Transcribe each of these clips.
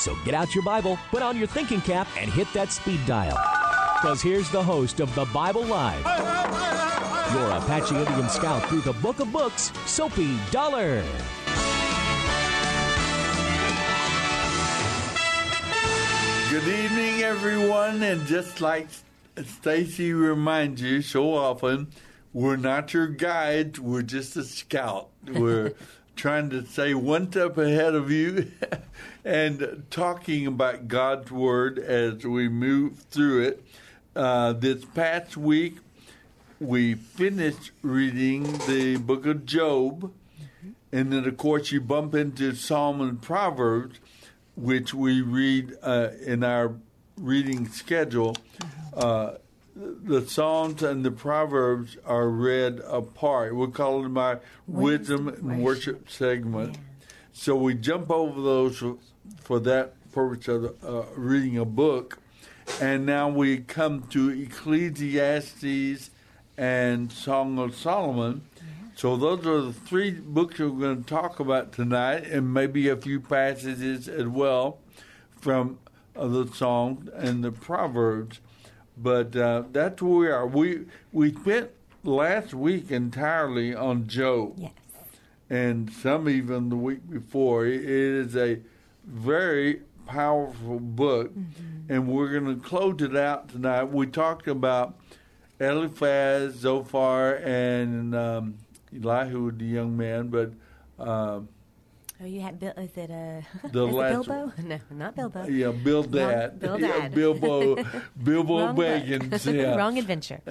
So get out your Bible, put on your thinking cap, and hit that speed dial. Because here's the host of the Bible Live, your Apache Indian scout through the book of books, Soapy Dollar. Good evening, everyone. And just like Stacy reminds you so often, we're not your guides. We're just a scout. We're trying to stay one step ahead of you and talking about God's Word as we move through it. Uh, this past week, we finished reading the book of Job. And then, of course, you bump into Psalm and Proverbs which we read uh, in our reading schedule, uh, the Psalms and the Proverbs are read apart. We call it my wisdom, and worship segment. Yeah. So we jump over those for that purpose of uh, reading a book. And now we come to Ecclesiastes and Song of Solomon. So those are the three books we're going to talk about tonight, and maybe a few passages as well from uh, the Psalms and the Proverbs. But uh, that's where we are. We we spent last week entirely on Job, yes. and some even the week before. It is a very powerful book, mm-hmm. and we're going to close it out tonight. We talked about Eliphaz, Zophar, and um, Elihu, the young man, but. Um, oh, you had Bill. Is it a the is last, Bilbo? No, not Bilbo. Yeah, Bildad. Bill yeah, Dad. Bilbo. Bilbo wrong Baggins. Yeah. wrong adventure. Uh,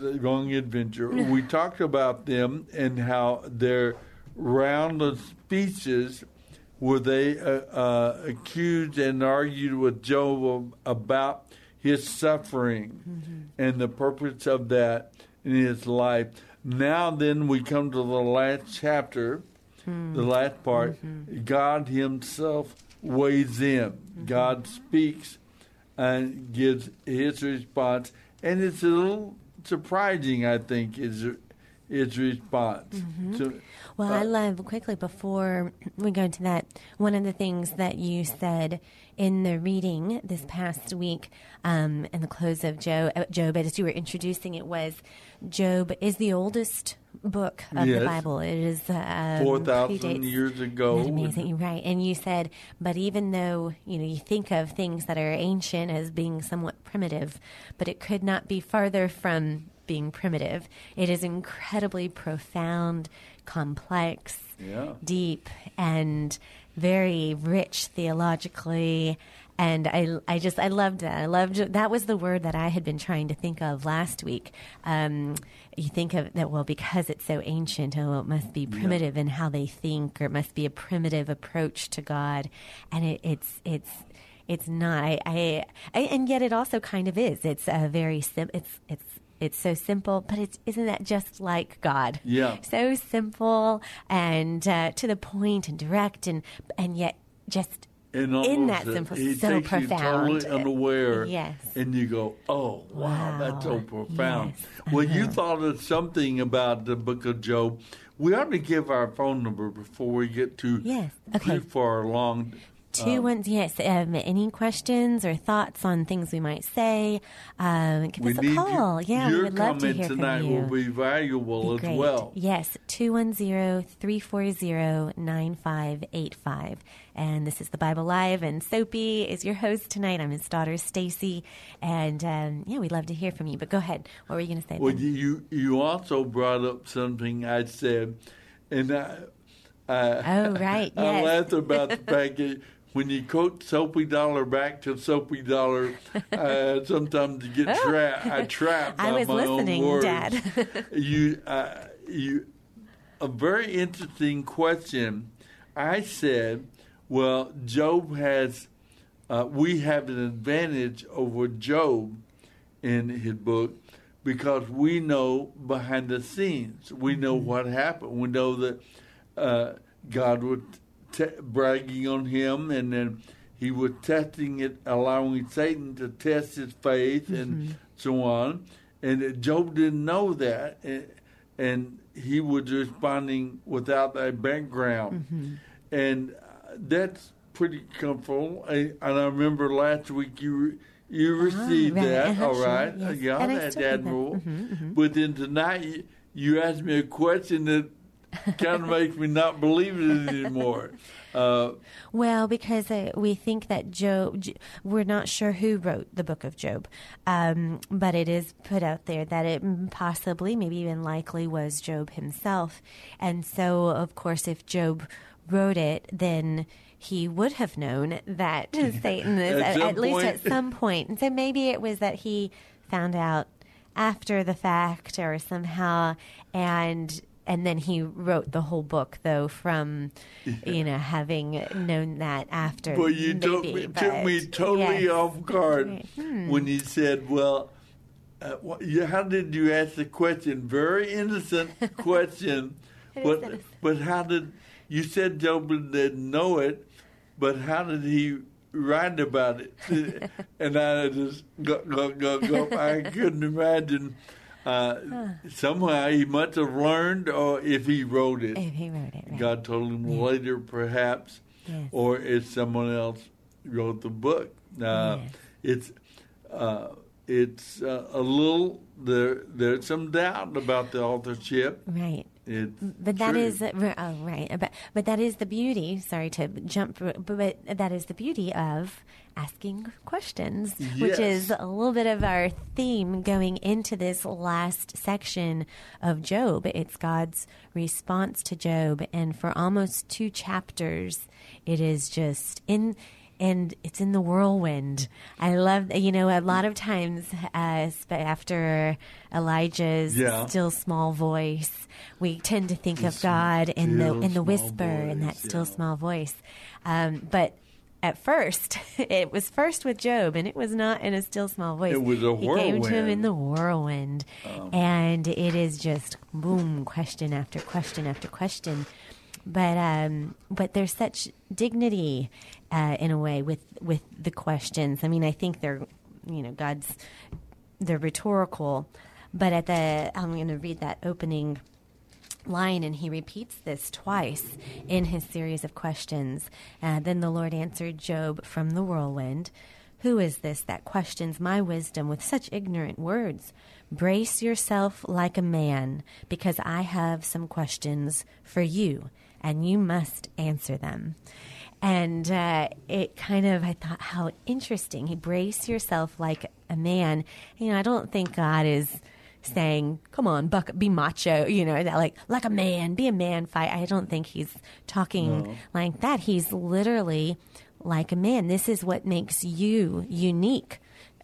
the wrong adventure. we talked about them and how their round of speeches where they uh, uh, accused and argued with Job about his suffering mm-hmm. and the purpose of that in his life. Now, then, we come to the last chapter, Hmm. the last part. Mm-hmm. God Himself weighs in. Mm-hmm. God speaks and gives His response, and it's a little surprising, I think, is His response. Mm-hmm. To, Well, uh, I love quickly before we go into that. One of the things that you said in the reading this past week, um, in the close of Job, uh, Job, as you were introducing it, was Job is the oldest book of Yes. the Bible. It is um, 4,000 years ago. Amazing, right? And you said, but even though you know you think of things that are ancient as being somewhat primitive, but it could not be farther from being primitive. It is incredibly profound, complex, Yeah. deep, and very rich theologically. And I, I just, I loved that. I loved that was the word that I had been trying to think of last week. Um, you think of that, well, because it's so ancient, oh, it must be primitive in how they think, or it must be a primitive approach to God. And it, it's, it's, it's not. I, I, I, and yet it also kind of is. It's a very sim. It's, it's, it's so simple, but it's isn't that just like God? Yeah. So simple and uh, to the point and direct, and and yet just and in that simple, it so takes you profound. totally unaware. Yes. And you go, oh, wow, that's so profound. Yes. Well, you Uh-huh. thought of something about the book of Job. We ought to give our phone number before we get too, Yes. Okay. too far along. Two ones, yes. Um, any questions or thoughts on things we might say? Um, give us a call. your, yeah, we would love to hear tonight from you. will be valuable as Great. well. Yes, 210-340-9585. And this is the Bible Live, and Soapy is your host tonight. I'm his daughter, Stacy. And um, yeah, we'd love to hear from you. But go ahead. What were you going to say? Well, Ben? you you also brought up something I said, and I, I Oh, right, I yes. laughed about the fact that when you quote Soapy Dollar back to Soapy Dollar, uh, sometimes you get trapped. I trapped by Oh. I was my listening, own words. Dad. you uh, you a very interesting question. I said, well, Job has. Uh, we have an advantage over Job in his book because we know behind the scenes. We know what happened. We know that uh, God was t- bragging on him, and then he was testing it, allowing Satan to test his faith, and so on. And Job didn't know that, and, and he was responding without that background, and uh, that's pretty comfortable. I, and I remember last week you. You received right. that, all right? yes. Yeah, that's do that. Mm-hmm, But then tonight you, you asked me a question that kind of makes me not believe it anymore. Uh, Well, because uh, we think that Job, we're not sure who wrote the book of Job, um, but it is put out there that it possibly, maybe even likely, was Job himself. And so, of course, if Job wrote it, then he would have known that Satan is, At at, at least at some point. And so maybe it was that he found out after the fact or somehow and and then he wrote the whole book though from you know having known that after but you took maybe, me, took me totally yes. off guard. Hmm. when you said, "Well, uh, what, you, how did you ask the question? Very innocent question, but innocent. but how did you said Job didn't know it? But how did he?" Write about it, and I just go, go, go, go. I couldn't imagine. Uh, Somehow he must have learned, or if he wrote it, if he wrote it right. God told him later, perhaps, Yes. or if someone else wrote the book. Uh, Yes. It's uh, it's uh, a little there. There's some doubt about the authorship. right It's but that true. is oh right. But but that is the beauty sorry to jump but, but that is the beauty of asking questions which is a little bit of our theme going into this last section of job. It's god's response to job. And for almost two chapters it is just in and it's in the whirlwind. I love, you know, a lot of times uh, after Elijah's Yeah. still small voice, we tend to think of God in the in the whisper and that still yeah. small voice. Um, but at first, it was first with Job, and it was not in a still small voice. It was a He came to him in the whirlwind, and it is just boom, question after question after question. But um, but there's such dignity uh, in a way with with the questions. I mean, I think they're you know God's they're rhetorical, but at the I'm going to read that opening line, and he repeats this twice in his series of questions. Uh, then the Lord answered Job from the whirlwind. Who is this that questions my wisdom with such ignorant words? Brace yourself like a man, because I have some questions for you, and you must answer them. And uh, it kind of, I thought, how interesting. He brace yourself like a man. You know, I don't think God is saying, "Come on, buck, be macho," you know, that like like a man, be a man, fight. I don't think he's talking like that. He's literally like a man. This is what makes you unique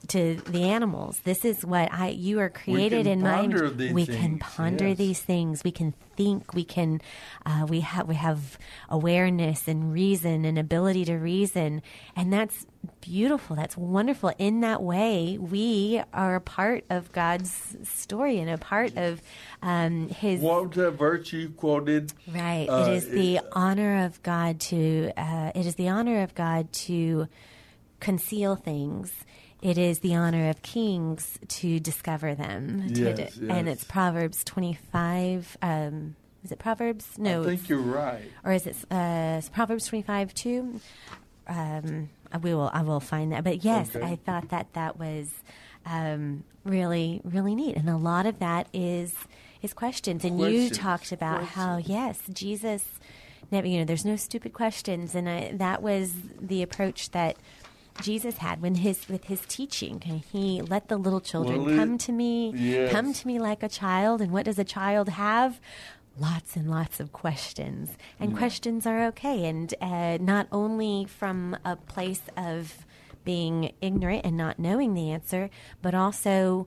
to the animals. This is what I you are created in my ponder image. these We can ponder yes. these things. We can think. We can uh, we have we have awareness and reason and ability to reason, and that's beautiful. That's wonderful. In that way, we are a part of God's story and a part of um, His. What that verse quoted? Right. Uh, it is the it- honor of God to. Uh, it is the honor of God to conceal things. It is the honor of kings to discover them. to Yes, And it's Proverbs twenty-five. Um, is it Proverbs? No. I think you're right. or is it uh, Proverbs twenty-five too? um, we will. I will find that. But yes, Okay. I thought that that was um, really, really neat, and a lot of that is is questions. And you talked about how yes, Jesus. Never, you know, there's no stupid questions, and I, that was the approach that Jesus had when his with his teaching. He let the little children Well, it- come to me, yes. come to me like a child. And what does a child have? Lots and lots of questions, and questions are okay. And uh, not only from a place of being ignorant and not knowing the answer, but also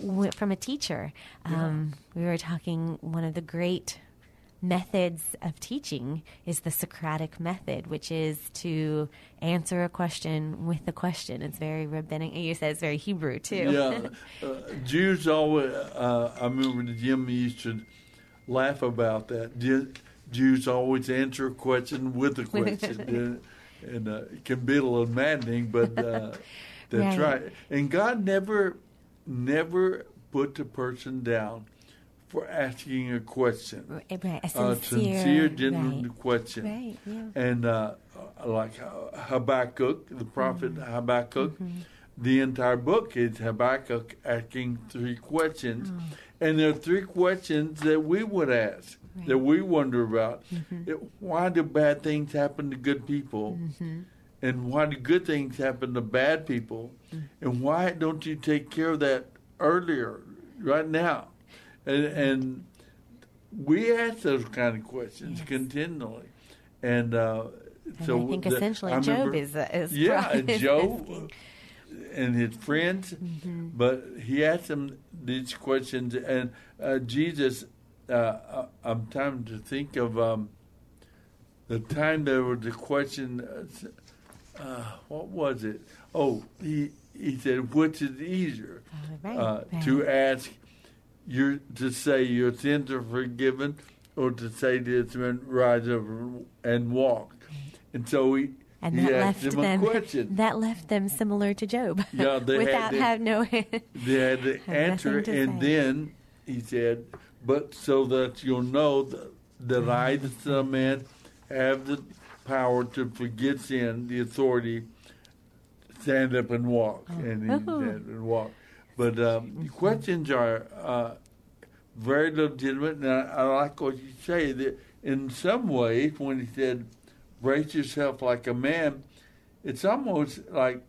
w- from a teacher. Um, we were talking one of the great methods of teaching is the Socratic method, which is to answer a question with a question. It's very rabbinic. You said it's very Hebrew too. Yeah, uh, Jews always. Uh, I remember the Jim used to laugh about that. Jews always answer a question with a question, and, uh, it can be a little maddening, but uh, that's Right. right. And God never, never put the person down for asking a question. Right, right. A A sincere, sincere, genuine right. question. Right, yeah. And uh, like Habakkuk, the prophet Mm-hmm. Habakkuk, the entire book is Habakkuk asking three questions. Mm. And there are three questions that we would ask, that we wonder about. Mm-hmm. It- why do bad things happen to good people? Mm-hmm. And why do good things happen to bad people? Mm. And why don't you take care of that earlier, right now? And, and we ask those kind of questions Yes. continually. And uh, And so I think the- essentially I Job remember- is, uh, is yeah, Job and his friends, Mm-hmm. but he asked them these questions, and uh, Jesus. Uh, uh, I'm trying to think of um, the time there was a question. Uh, uh, what was it? Oh, he he said, "Which is easier, right, uh, right. to ask your to say your sins are forgiven, or to say to this man, rise up and walk?" Mm-hmm. And so he and that left them question. that left them similar to Job. Yeah, they had without the- have no. They had the answer, and say. then he said, "But so that you'll know that, that I, the mm-hmm. Son of Man, have the power to forgive sin, the authority, stand up and walk." And he Oh. and walk. But um, the questions are uh, very legitimate, and I, I like what you say that in some ways, when he said, "Brace yourself like a man," it's almost like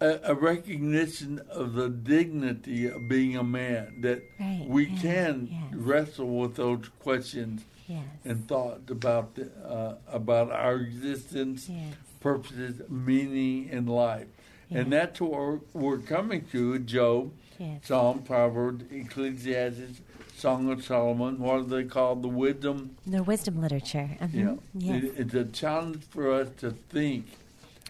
a, a recognition of the dignity of being a man that Right, we can yes. wrestle with those questions yes. and thoughts about the, uh, about our existence, Yes. purposes, meaning in life, and that's what we're, we're coming to. Job, Yes. Psalm, Proverbs, Ecclesiastes, Song of Solomon. What are they called? The wisdom. The wisdom literature. Mhm. Yeah, Yes. It- it's a challenge for us to think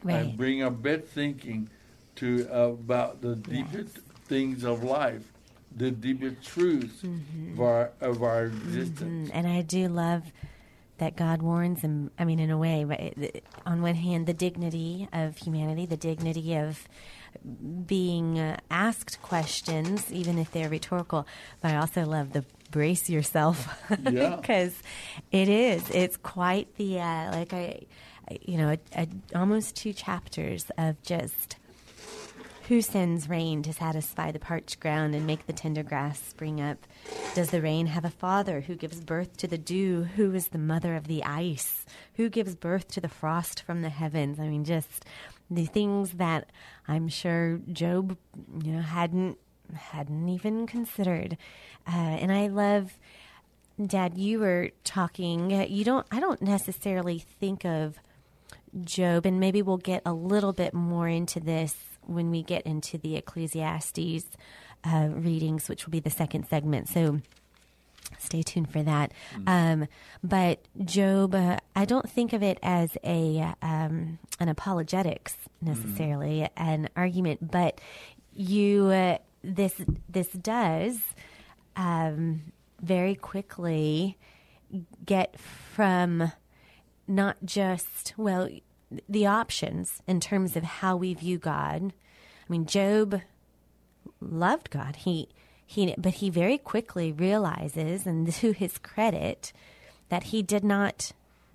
right. and bring our best thinking to uh, about the deepest things of life, the deepest truths of our of our existence. Mm, and I do love that God warns him. I mean, in a way, but it- on one hand, the dignity of humanity, the dignity of being uh, asked questions, even if they're rhetorical. But I also love the brace yourself, Yeah. because it is. It's quite the uh, like I, I- you know, a, a, almost two chapters of just who sends rain to satisfy the parched ground and make the tender grass spring up? Does the rain have a father who gives birth to the dew? Who is the mother of the ice? Who gives birth to the frost from the heavens? I mean, just the things that I'm sure Job, you know, hadn't hadn't even considered. Uh, and I love, Dad, you were talking. You don't. I don't necessarily think of Job, and maybe we'll get a little bit more into this when we get into the Ecclesiastes uh, readings, which will be the second segment. So stay tuned for that. Um, but Job, uh, I don't think of it as a um, an apologetics necessarily, an argument, but you uh, this this does um, very quickly get from not just well the options in terms of how we view God. I mean, Job loved God. He he but he very quickly realizes and to his credit that he did not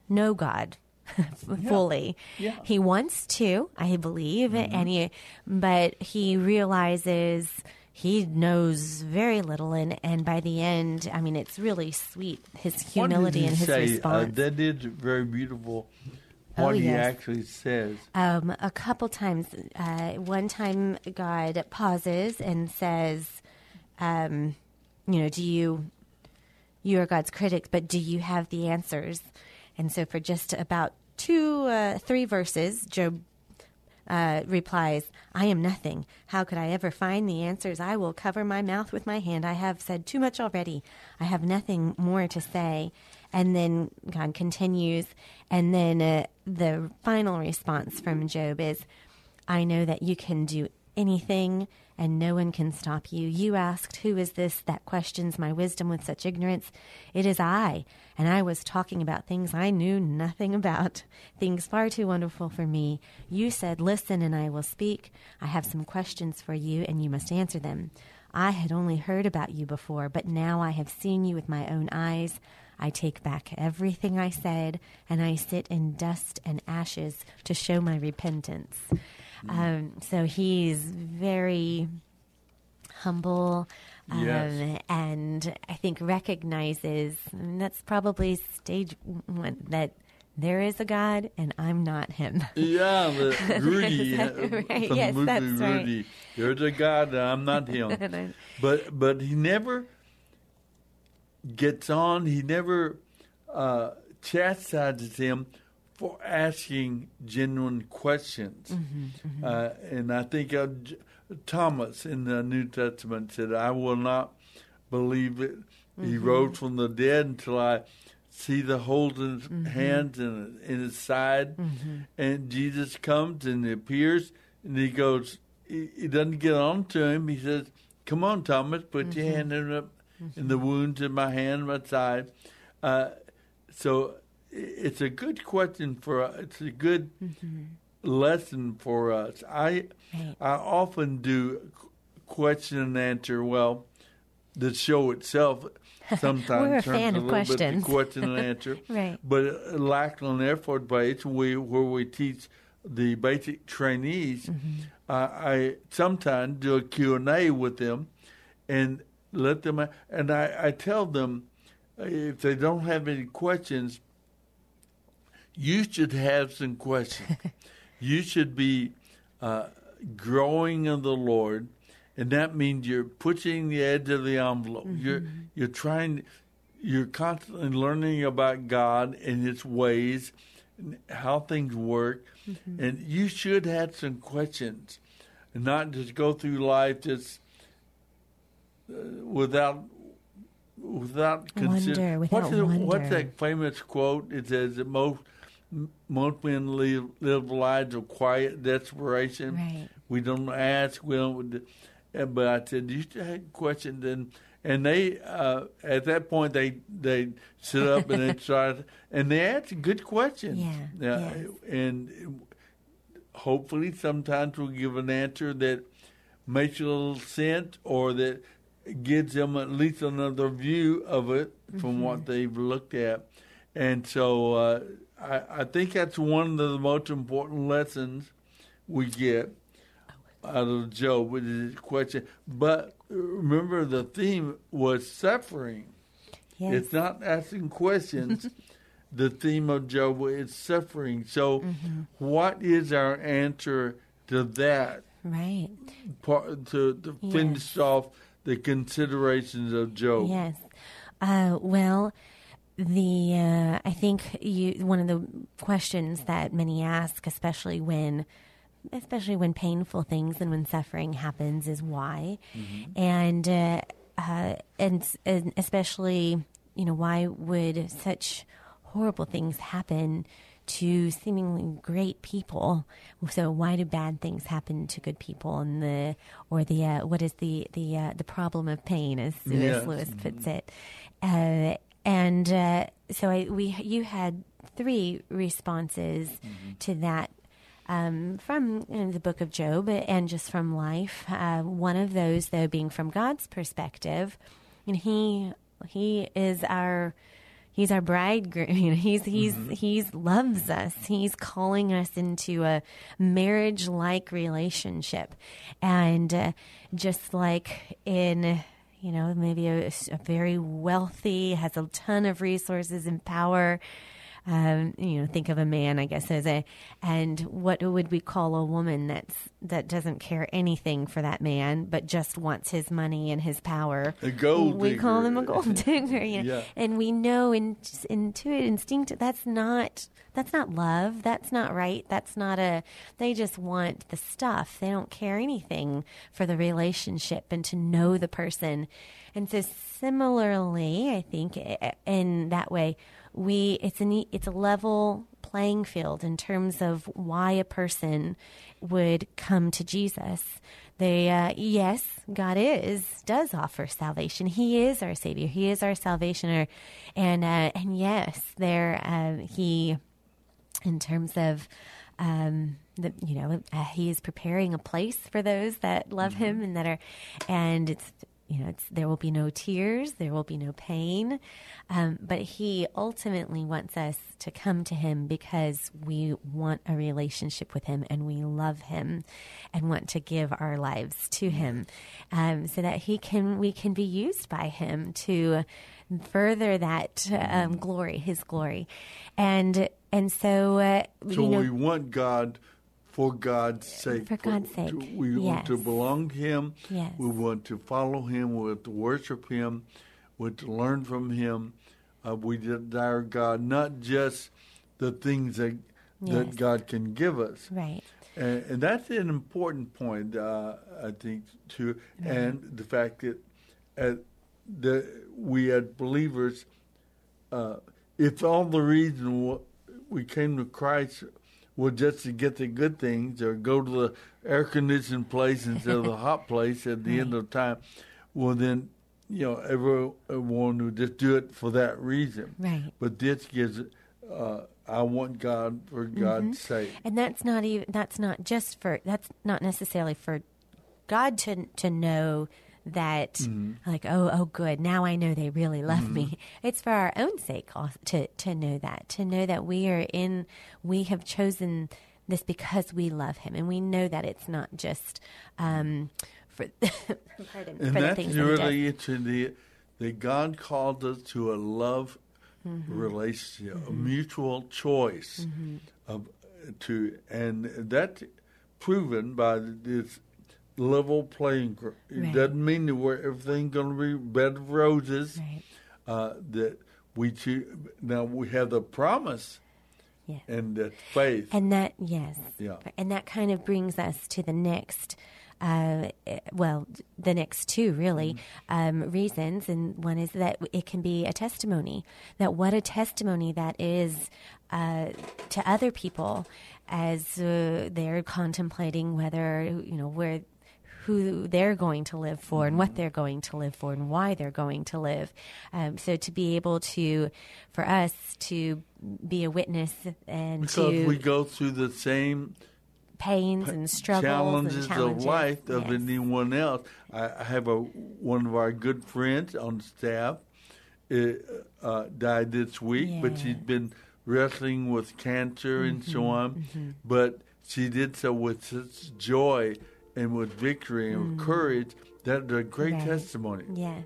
know God fully. Yeah. He wants to, I believe, and he, but he realizes he knows very little, and and by the end, I mean, it's really sweet his humility and his say? Uh, response. that is very beautiful. Oh, What he yes. actually says. Um, a couple times. Uh, one time, God pauses and says, um, "You know, do you? You are God's critic, but do you have the answers?" And so, for just about two, uh, three verses, Job uh, replies, I am nothing. How could I ever find the answers? I will cover my mouth with my hand. I have said too much already. I have nothing more to say. And then God continues. And then uh, the final response from Job is, I know that you can do anything and no one can stop you. You asked, Who is this that questions my wisdom with such ignorance? It is I, and I was talking about things I knew nothing about, things far too wonderful for me. You said, Listen, and I will speak. I have some questions for you, and you must answer them. I had only heard about you before, but now I have seen you with my own eyes. I take back everything I said, and I sit in dust and ashes to show my repentance. Um, so he's very humble um, Yes. and I think recognizes, and that's probably stage one, that there is a God and I'm not him. Yeah, the Rudy uh, right? from Yes, the movie that's right. There's a God, I'm not him. but but he never gets on. He never uh, chastises him for asking genuine questions. Mm-hmm, Uh, and I think uh, Thomas in the New Testament said, "I will not believe it." He Mm-hmm. rose from the dead until I see the holes in his Mm-hmm. hands and in his side. And Jesus comes and appears, and he goes. He, he doesn't get on to him. He says, "Come on, Thomas, put your hand in, the, in the wounds in my hand, my side." Uh, so it's a good question for us. It's a good lesson for us. I Right. I often do question and answer. Well, the show itself sometimes We're a turns fan a of little bit to question and answer. Right. But at Lackland Air Force Base, we where we teach the basic trainees, Mm-hmm. uh, I sometimes do a Q and A with them, and let them. And I, I tell them uh, if they don't have any questions, you should have some questions. you should be uh, growing in the Lord, and that means you're pushing the edge of the envelope. You're you're trying, you're constantly learning about God and His ways, and how things work, and you should have some questions, and not just go through life just without. Without consider- Wonder, without what's, the- what's that famous quote? It says that most most men live, live lives of quiet desperation. Right. We don't ask. We don't. uh, But I said you have questions, and and they uh, at that point they they sit up and they start and they ask good questions. Yeah, Yeah, yes. and hopefully sometimes we'll give an answer that makes a little sense or that gives them at least another view of it from what they've looked at. And so uh, I, I think that's one of the most important lessons we get out of Job with his question. But remember, the theme was suffering. Yes. It's not asking questions. the theme of Job is suffering. So, Mm-hmm. what is our answer to that? right. Part to, to finish off the considerations of Job. Yes. Uh, well, the uh, I think you one of the questions that many ask, especially when especially when painful things and when suffering happens, is why, and uh, uh, and and especially you know why would such horrible things happen to seemingly great people. So why do bad things happen to good people? And the or the uh, what is the the uh, the problem of pain, as, as Yes. Lewis puts it. Uh, and uh, so I, we you had three responses to that um, from you know, the book of Job and just from life. Uh, one of those, though, being from God's perspective, and he he is our He's our bridegroom. You know, he's he's Mm-hmm. he's loves us. He's calling us into a marriage-like relationship, and uh, just like in you know maybe a, a very wealthy has a ton of resources and power. Um, you know, think of a man, I guess, as a, and what would we call a woman that's that doesn't care anything for that man, but just wants his money and his power? A gold We call digger. them a gold digger. You know? Yeah. And we know in, intuitive instinct that's not that's not love. That's not right. That's not a. They just want the stuff. They don't care anything for the relationship and to know the person. And so similarly, I think in that way, we it's an it's a level playing field in terms of why a person would come to Jesus. They, uh, yes, God is does offer salvation. He is our Savior. He is our salvationer, and uh, and yes, there uh, He, in terms of. Um, the, you know, uh, he is preparing a place for those that love him and that are, and it's you know, it's, there will be no tears, there will be no pain, um, but he ultimately wants us to come to him because we want a relationship with him and we love him and want to give our lives to him, um, so that he can we can be used by him to further that um, glory, his glory, and and so uh, So you know, we want God for God's sake. For God's sake, to- we want to belong to Him. Yes. We want to follow Him. We want to worship Him. We want to learn from Him. Uh, we desire God, not just the things that that God can give us. right, And, and that's an important point, uh, I think, too. And the fact that uh, the, we as believers, uh, if all the reason we came to Christ was just to get the good things or go to the air conditioned place instead of the hot place at the end of time, well, then, you know, everyone would just do it for that reason. Right. But this gives, uh, I want God for God's sake. and that's not even that's not just for that's not necessarily for God to to know that like oh oh good now I know they really love me. It's for our own sake to to know that to know that we are in we have chosen this because we love Him. And we know that it's not just um, for pardon And for the that's things that He really interesting the- that God called us to a love Mm-hmm. relationship, a mutual choice of to, and that proven by this level playing. gr- It Right. doesn't mean that we're, everything's going to be bed of roses. Right. Uh, that we choose. Now we have the promise Yeah. and that faith. And that, yes. Yeah. And that kind of brings us to the next, uh, eh, well, the next two really um, reasons. And one is that it can be a testimony, that what a testimony that is uh, to other people as uh, they're contemplating whether, you know, where who they're going to live for and what they're going to live for and why they're going to live. Um, so to be able to, for us to be a witness and because to we go through the same pains and struggles challenges, and challenges of life of Yes. anyone else. I, I have a one of our good friends on staff uh, uh, died this week, but she's Yeah. Mm-hmm. been wrestling with cancer and so on. But she did so with such joy and with victory and with courage. That's a great Mm. Right. testimony. Yes.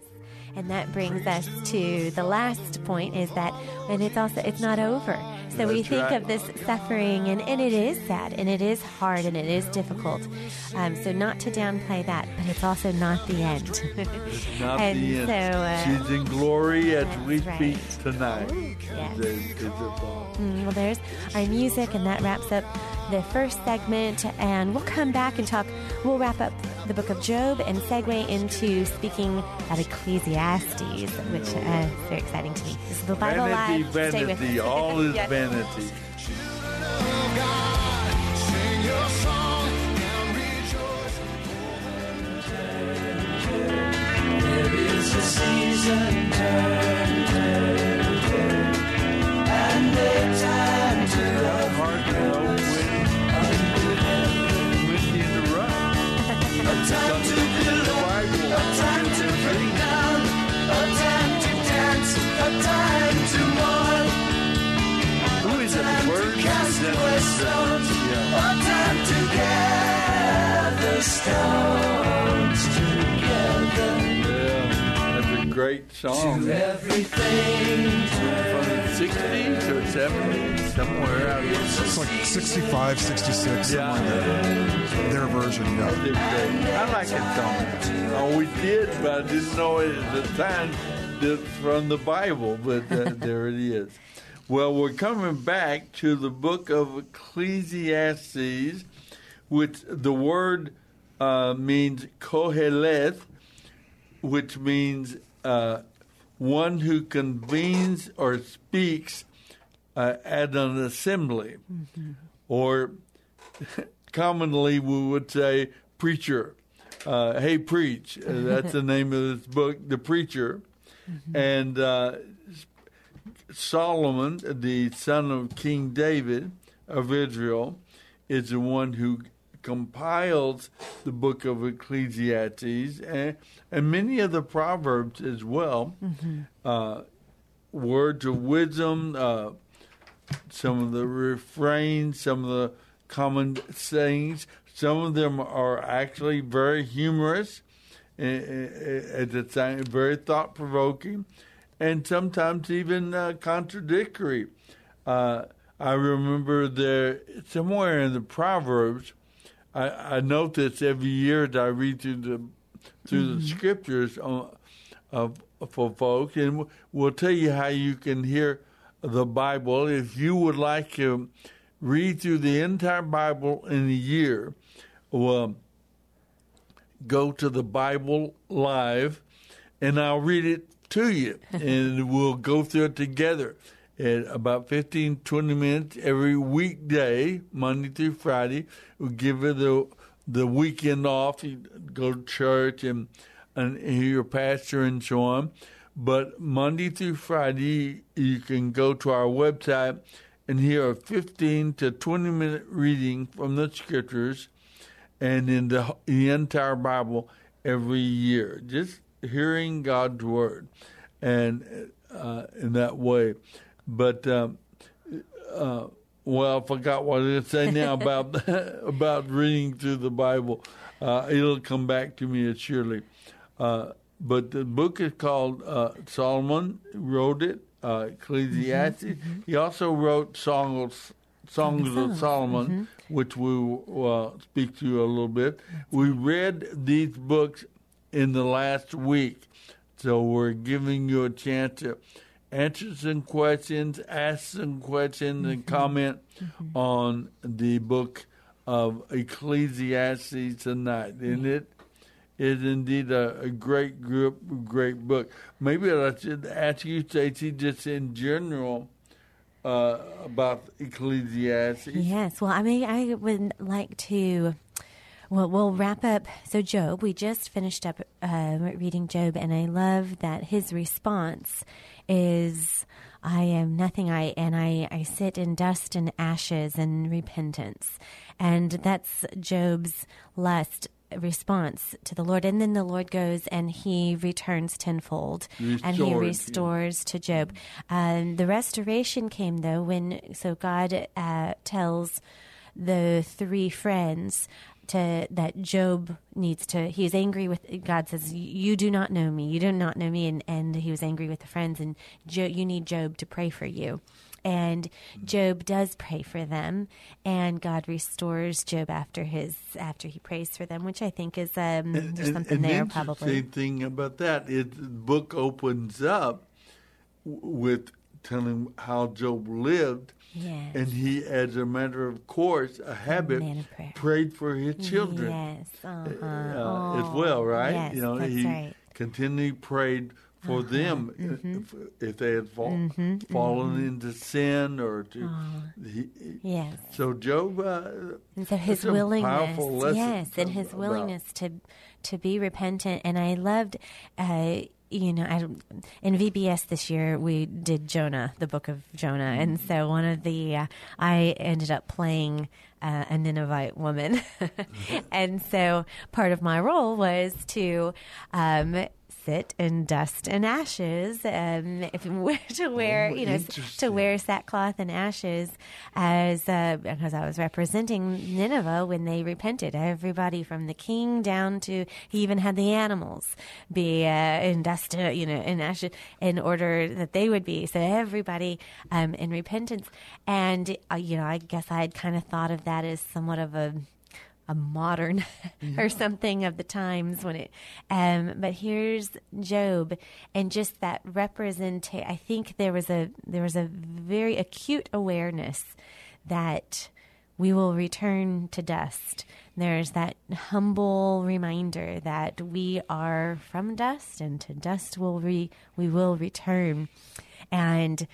And that brings us to the last point is that and it's also it's not over. So we think right. of this suffering and, and it is sad and it is hard and it is difficult. Um, so not to downplay that, but it's also not the end. It's not And the end. so, uh, She's in glory as we right. speak tonight. yes. The thought. Mm, Well, there's our music, and that wraps up the first segment. And we'll come back and talk. We'll wrap up the book of Job and segue into speaking at Ecclesiastes, which uh, is very exciting to me. This is the Bible Vanity, Live. Stay with vanity, us. all is Yes. vanity. hard to time to build a time to break down, a time to dance, a time to mourn. Who is it? A time to gather stones. Great song. From the 60s or 70s, somewhere out there. It's like 65, 66, Yeah. somewhere there. Their version, yeah. I like that song. Oh, we did, but I didn't know it at the time it's from the Bible, but uh, there it is. Well, we're coming back to the book of Ecclesiastes, which the word uh, means koheleth, which means uh, one who convenes or speaks uh, at an assembly, or commonly we would say preacher. Uh, hey, preach. Uh, that's the name of this book, The Preacher. And uh, Solomon, the son of King David of Israel, is the one who compiles the book of Ecclesiastes and, and many of the Proverbs as well. Uh, words of wisdom, uh, some of the refrains, some of the common sayings. Some of them are actually very humorous, at the time, very thought provoking, and sometimes even uh, contradictory. Uh, I remember there somewhere in the Proverbs. I, I note this every year as I read through the through the mm-hmm. scriptures on, of, for folks, and we'll- we'll tell you how you can hear the Bible. If you would like to read through the entire Bible in a year, well, go to the Bible Live, and I'll read it to you, and we'll go through it together. In about 15, 20 minutes every weekday, Monday through Friday. We'll give it the the weekend off. You go to church and and hear your pastor and so on. But Monday through Friday, you can go to our website and hear a 15 to 20 minute reading from the scriptures and in the, the entire Bible every year. Just hearing God's word and uh, in that way. But um, uh, well, I forgot what I say now about about reading through the Bible. Uh, it'll come back to me surely. Uh, but the book is called uh, Solomon wrote it, uh, Ecclesiastes. He also wrote Songs Songs of Solomon, which we will uh, speak to you a little bit. We read these books in the last week, so we're giving you a chance to answer some questions, ask some questions, and comment on the book of Ecclesiastes tonight. And it is indeed a, a great group, great book. Maybe I should ask you, Stacey, just in general uh, about Ecclesiastes. Yes. Well, I mean, I would like to. Well, we'll wrap up. So, Job, we just finished up uh, reading Job, and I love that his response is, "I am nothing. I and I, I sit in dust and ashes and repentance," and that's Job's last response to the Lord. And then the Lord goes and he returns tenfold, and he Restored, yeah. restores to Job. Um, the restoration came though when so God uh, tells the three friends to that Job needs to. He is angry with God. Says, "You do not know me. You do not know me," and and he was angry with the friends. And jo, you need Job to pray for you. And Job does pray for them, and God restores Job after his after he prays for them, which I think is um, there's something and there the probably. interesting thing about that is the book opens up with telling how Job lived, Yes. and he, as a matter of course, a habit, prayer. prayed for his children Yes, uh-huh. uh, as Oh, well, right? Yes, you know, he right. Uh-huh. continually prayed for them Mm-hmm. if, if they had fall, fallen into sin or to. He, Yes. so Job, uh, And so his a willingness, yes, and his about- willingness to to be repentant. And I loved, uh, you know, I, in VBS this year we did Jonah, the book of Jonah, and so one of the uh, I ended up playing uh, a Ninevite woman, and so part of my role was to. Um, sit in dust and ashes, um, if, to wear, Oh, you know, to wear sackcloth and ashes, as uh, because I was representing Nineveh when they repented. Everybody from the king down to he even had the animals be uh, in dust, uh, you know, in ashes, in order that they would be. So everybody um, in repentance, and uh, you know, I guess I had kind of thought of that as somewhat of a a modern or something of the times when it um but here's job and just that represent i think there was a there was a very acute awareness that we will return to dust. There's that humble reminder that we are from dust and to dust we will re, we will return. And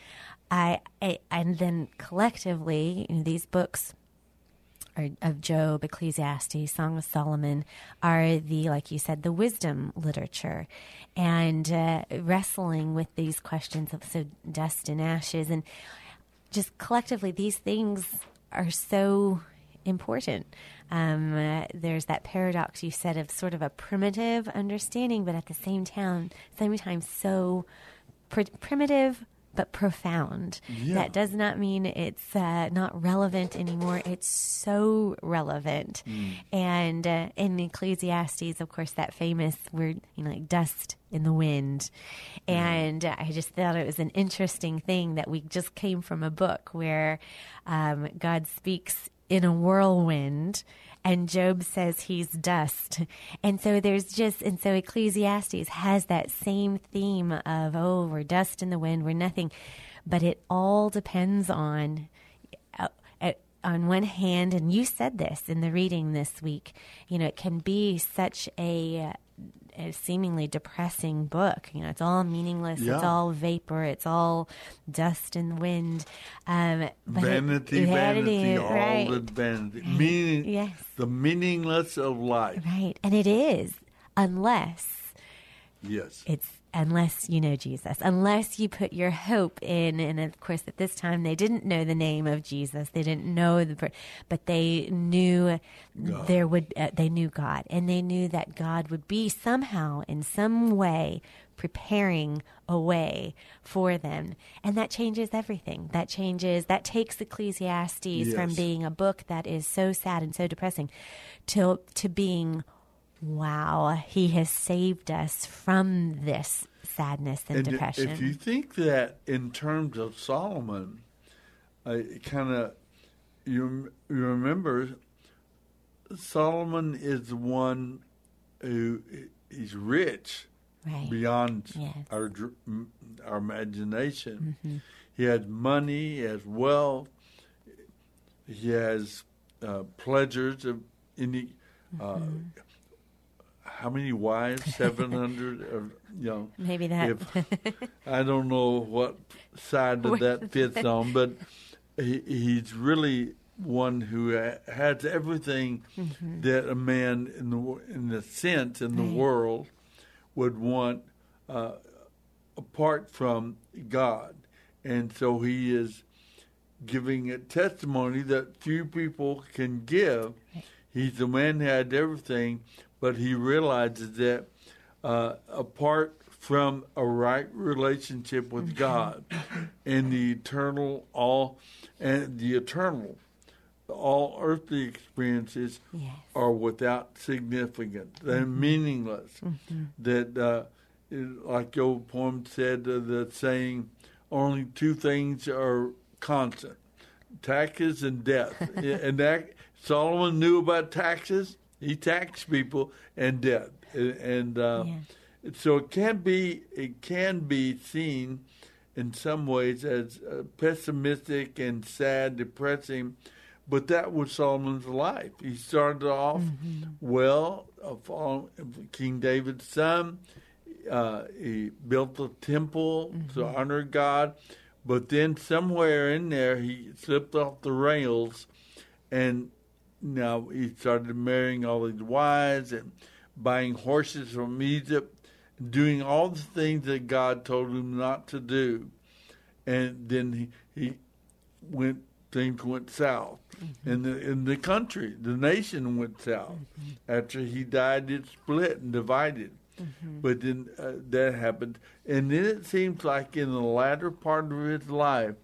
I, I and then collectively you know, these books are, of Job, Ecclesiastes, Song of Solomon are the, like you said, the wisdom literature, and uh, wrestling with these questions of so dust and ashes, and just collectively, these things are so important. Um, uh, there's that paradox you said of sort of a primitive understanding, but at the same time, same time, so pr- primitive but profound. That does not mean it's uh, not relevant anymore. It's so relevant. And uh, in Ecclesiastes, of course, that famous word, you know, like dust in the wind. And uh, I just thought it was an interesting thing that we just came from a book where um, God speaks in a whirlwind and Job says he's dust. And so there's just, and so Ecclesiastes has that same theme of, oh, we're dust in the wind, we're nothing. But it all depends on, uh, uh, on one hand, and you said this in the reading this week, you know, it can be such a, a seemingly depressing book. You know, it's all meaningless, it's all vapor, it's all dust in the wind. Um, but it- vanity, vanity, vanity, all right. the vanity. Meaning, Yes. the meaningless of life. Right. And it is, unless Yes. it's unless you know Jesus, unless you put your hope in. And of course, at this time, they didn't know the name of Jesus. They didn't know the, but they knew there would. Uh, they knew God, and they knew that God would be somehow, in some way, preparing a way for them, and that changes everything. That changes. That takes Ecclesiastes from being a book that is so sad and so depressing, to to being wow, he has saved us from this sadness and, And depression. if you think that in terms of Solomon, I kind of you, you remember Solomon is the one who he's rich right. beyond Yes. our our imagination. He has money, he has wealth, he has uh, pleasures of any. Uh, how many wives? Seven hundred. You know, Maybe that. if I don't know what side of that fits on, but he, he's really one who ha- has everything that a man in the in the sense in the Right. world would want uh, apart from God, and so he is giving a testimony that few people can give. He's the man who had everything, but he realizes that uh, apart from a right relationship with God and the eternal all and the eternal all earthly experiences Yes. are without significance. They're meaningless. That, uh, like the old poem said, uh, the saying, only two things are constant taxes and death. and that Solomon knew about taxes. He taxed people and debt, And, uh, so it can be it can be seen in some ways as uh, pessimistic and sad, depressing. But that was Solomon's life. He started off well, uh, King David's son. Uh, he built a temple to honor God, but then somewhere in there he slipped off the rails, and now he started marrying all these wives and buying horses from Egypt, doing all the things that God told him not to do, and then he, he went things went south. Mm-hmm. In the in the country. The nation went south. Mm-hmm. After he died. It split and divided, mm-hmm. But then uh, that happened, and then it seems like in the latter part of his life,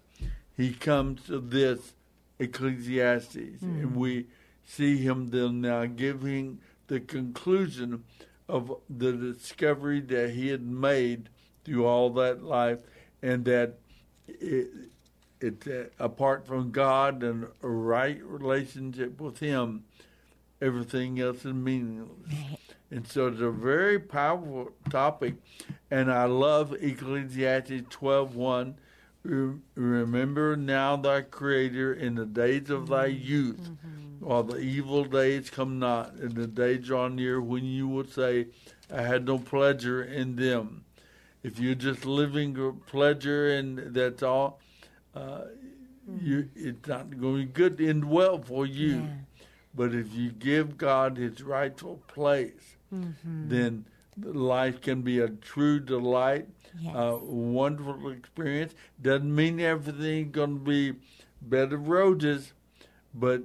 he comes to this Ecclesiastes, and mm. we see him then now giving the conclusion of the discovery that he had made through all that life, and that it, it uh, apart from God and a right relationship with Him, everything else is meaningless. And so it's a very powerful topic, and I love Ecclesiastes twelve one. Remember now thy Creator in the days of thy youth, while the evil days come not, and the day draw near when you will say, I had no pleasure in them. If you're just living pleasure and that's all, uh, you, it's not going to be good and well for you. Yeah. But if you give God His rightful place, Mm-hmm. then life can be a true delight, Yes. a wonderful experience. Doesn't mean everything's going to be bed of roses, but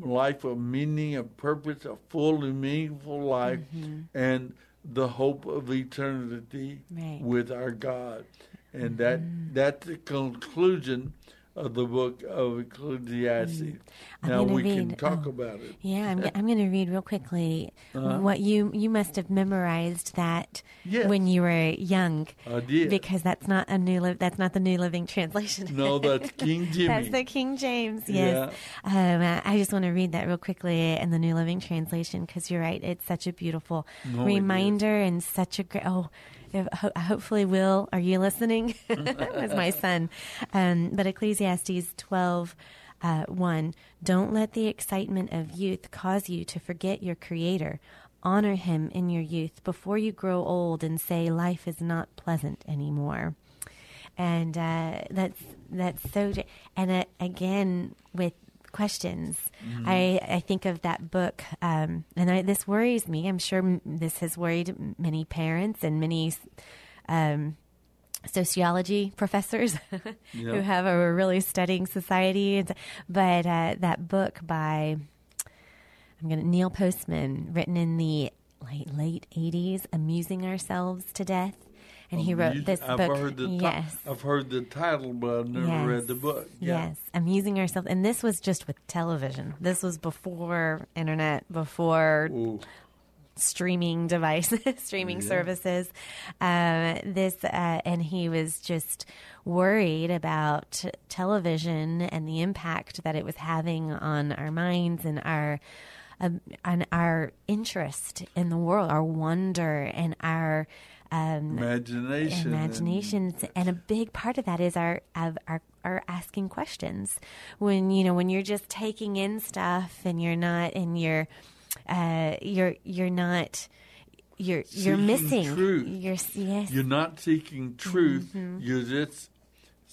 life of meaning, a purpose, a full and meaningful life, mm-hmm. and the hope of eternity Right. with our God. And that mm-hmm. that's the conclusion of the book of Ecclesiastes. I'm Now we can talk oh, about it. Yeah, I'm, I'm going to read real quickly Uh-huh. what you you must have memorized that Yes. when you were young. I did. because that's not a new li- that's not the New Living Translation. No, that's King Jimmy. That's the King James. Yes. Um, uh, I just want to read that real quickly in the New Living Translation because you're right. It's such a beautiful No, reminder and such a great. Oh, if, ho- hopefully, Will, are you listening? That's my son. Um, but Ecclesiastes twelve. Uh, one, don't let the excitement of youth cause you to forget your Creator. Honor Him in your youth before you grow old and say life is not pleasant anymore and uh, that's that's so. And uh, again, with questions, I I think of that book, um, and I, this worries me. I'm sure m- this has worried many parents and many. Um, sociology professors who have a really studying society but uh, that book by I'm going to Neil Postman, written in the late late 80s, amusing ourselves to death, and he wrote Amuse- this I've book. Heard the yes, I've heard the title, but I've never yes. read the book. Yeah. Yes, amusing ourselves, and this was just with television. This was before internet, before Ooh. streaming devices, streaming services. Um, this, uh, and he was just worried about television and the impact that it was having on our minds and our. Um, and our interest in the world, our wonder, and our um, Imagination. and- imaginations and a big part of that is our of our our asking questions when you know when you're just taking in stuff and you're not and you're uh you're you're not you're you're missing truth. you're yes You're not seeking truth. Mm-hmm. You're just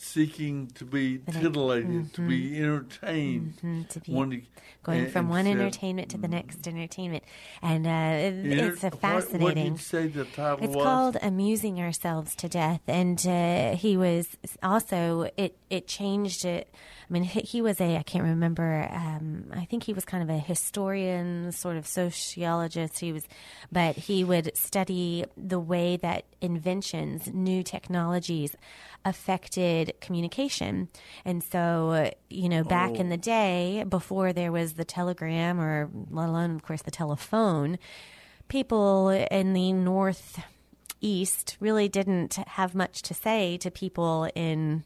seeking to be titillated, to be entertained. mm-hmm, to be Wanting- going and- from one instead- entertainment to the next entertainment and uh Enter- it's a what- What, fascinating did you say the title It's was? called "Amusing Ourselves to Death," and uh, he was also it. It changed it. I mean, he, he was a I can't remember. Um, I think he was kind of a historian, sort of sociologist. He was, but he would study the way that inventions, new technologies, affected communication. And so, you know, back in the day, before there was the telegram, or let alone, of course, the telephone people in the northeast really didn't have much to say to people in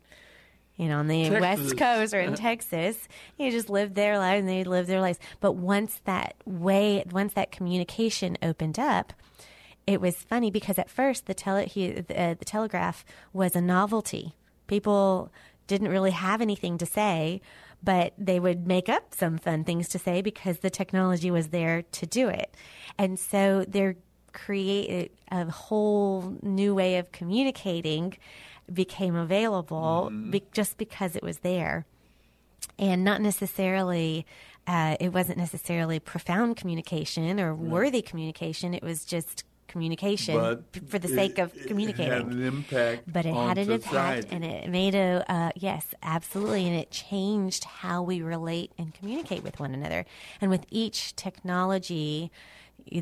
you know on the Texas. west coast or in texas. You just lived their lives and they lived their lives. But once that way once that communication opened up it was funny because at first the tele he, the, uh, the telegraph was a novelty. People didn't really have anything to say but they would make up some fun things to say because the technology was there to do it. And so they're create a whole new way of communicating became available be- just because it was there. And not necessarily uh, it wasn't necessarily profound communication or worthy communication. It was just communication p- for the it- sake of communicating. it had an impact but it had an impact and it made a uh, yes absolutely. And it changed how we relate and communicate with one another. And with each technology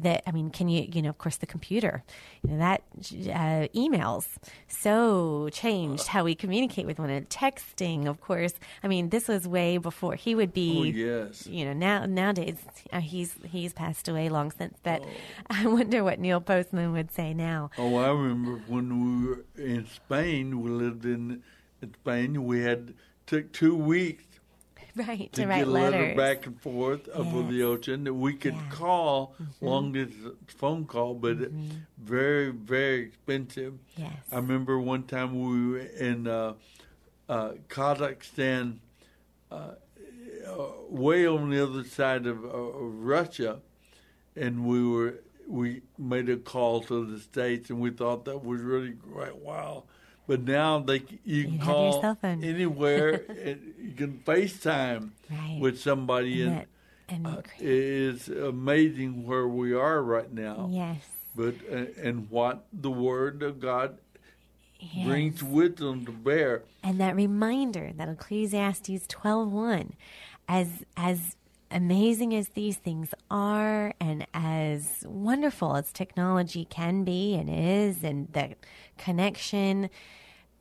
that I mean, can you you know, of course, the computer, you know, that uh, emails so changed how we communicate with one another. Texting, of course. I mean, this was way before he would be. Oh, yes. You know, now nowadays uh, he's he's passed away long since. Oh. But I wonder what Neil Postman would say now. Oh, I remember when we were in Spain. We lived in, in Spain. We had took two weeks Right to to write get a letters. letter back and forth over the ocean that we could Yeah. Mm-hmm. call long as phone call, but it- very very expensive. Yes. I remember one time we were in uh, uh, Kazakhstan, uh, uh, way on the other side of, uh, of Russia, and we were we made a call to the states, and we thought that was really great. Wow. But now they you can You call anywhere. and you can FaceTime Right. with somebody, And and that- and uh, it is amazing where we are right now. yes. But uh, and what the Word of God yes. brings wisdom to bear. and that reminder that Ecclesiastes 12:1 as as amazing as these things are and as wonderful as technology can be and is and the connection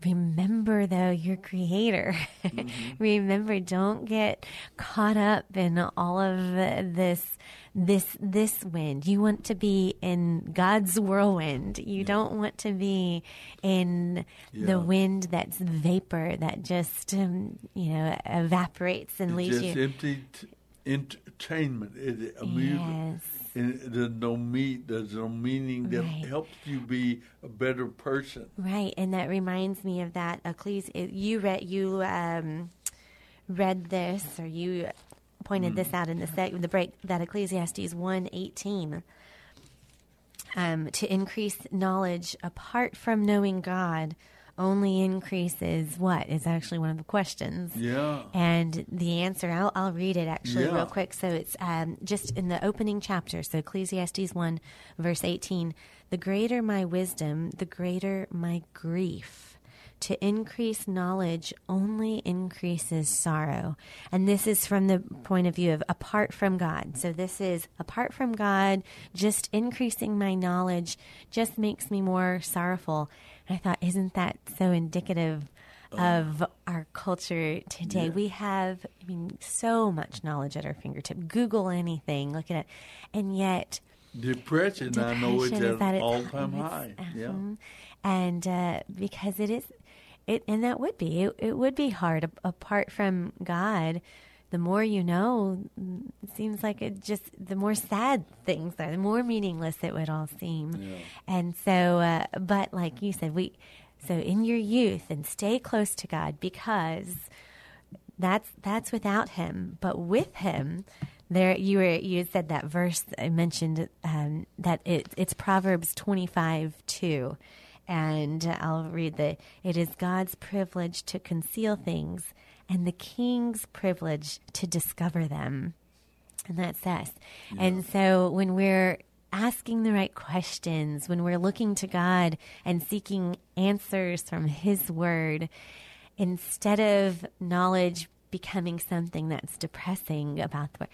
remember though your creator remember don't get caught up in all of this this this wind you want to be in god's whirlwind you don't want to be in Yeah. the wind that's vapor that just um, you know evaporates and It's leaves just you empty t- entertainment. It, amusement. yes And there's no meat. There's no meaning that Right. helps you be a better person. Right, and that reminds me of that Ecclesi- You read you um, read this, or you pointed this out in the sec- the break that Ecclesiastes one eighteen. Um, to increase knowledge apart from knowing God only increases what is actually one of the questions. Yeah. And the answer, I'll, I'll read it actually Yeah. real quick. So it's um, just in the opening chapter. So Ecclesiastes 1, verse 18. The greater my wisdom, the greater my grief. To increase knowledge only increases sorrow. And this is from the point of view of apart from God. So this is apart from God, just increasing my knowledge just makes me more sorrowful. And I thought, isn't that so indicative of our culture today. We have, I mean, so much knowledge at our fingertip. Google anything, look at it, and yet Depression, I know, is at an all-time high. Yeah. mhm. and uh, because it is, it and that would be it, it would be hard apart from God. The more you know, it seems like it just the more sad things are, the more meaningless it would all seem. And so, uh, but like you said, we so in your youth and stay close to God because that's that's without him. But with him there you were you said that verse i mentioned um, that it, it's proverbs 25 2 and i'll read the it is god's privilege to conceal things and the king's privilege to discover them and that's us. And so when we're asking the right questions, when we're looking to God and seeking answers from His Word, instead of knowledge becoming something that's depressing about the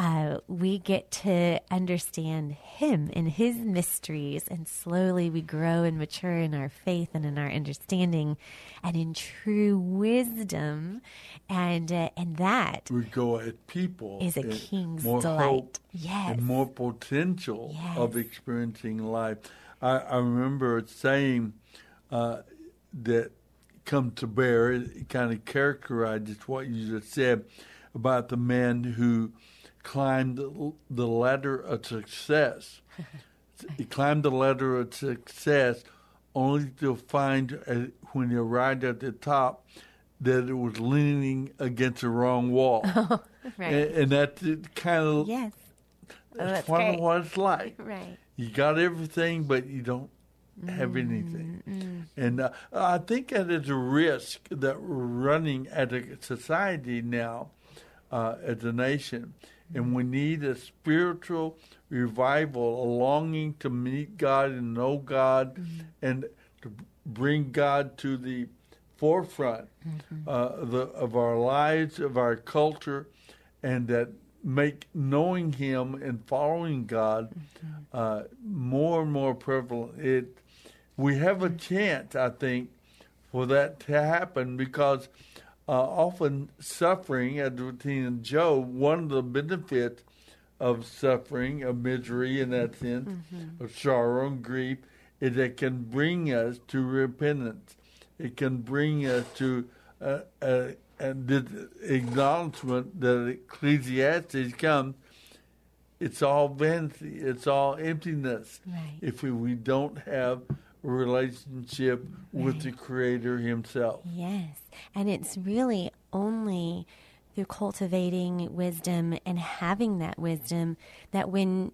uh, we get to understand Him and His mysteries, and slowly we grow and mature in our faith and in our understanding, and in true wisdom, and uh, and that We go at people Is a king's more delight. Yes. and more potential Yes. of experiencing life. I, I remember saying uh, that come to bear. It kind of characterizes what you just said about the man who climbed the- ladder of success. he climbed the ladder of success only to find uh, when he arrived at the top that it was leaning against the wrong wall. right. and, and that's kind of yes. Oh, that's that's great. of what it's like. Right. You got everything, but you don't have anything. And uh, I think that is a risk that we're running as a society now, uh, as a nation. And we need a spiritual revival, a longing to meet God and know God Mm-hmm. and to bring God to the forefront Mm-hmm. uh, the, of our lives, of our culture, and that make knowing Him and following God uh, more and more prevalent. It we have a chance, I think, for that to happen because uh, often suffering, as we've seen in Job, one of the benefits of suffering, of misery in that sense, of sorrow and grief, is it can bring us to repentance. It can bring us to uh, uh, and this acknowledgement that Ecclesiastes comes. It's all vanity. It's all emptiness. Right. If we, we don't have relationship with the Creator Himself. Yes. And it's really only through cultivating wisdom and having that wisdom that when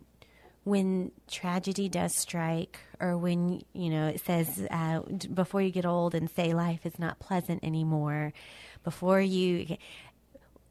when tragedy does strike or when you know it says uh, before you get old and say life is not pleasant anymore before you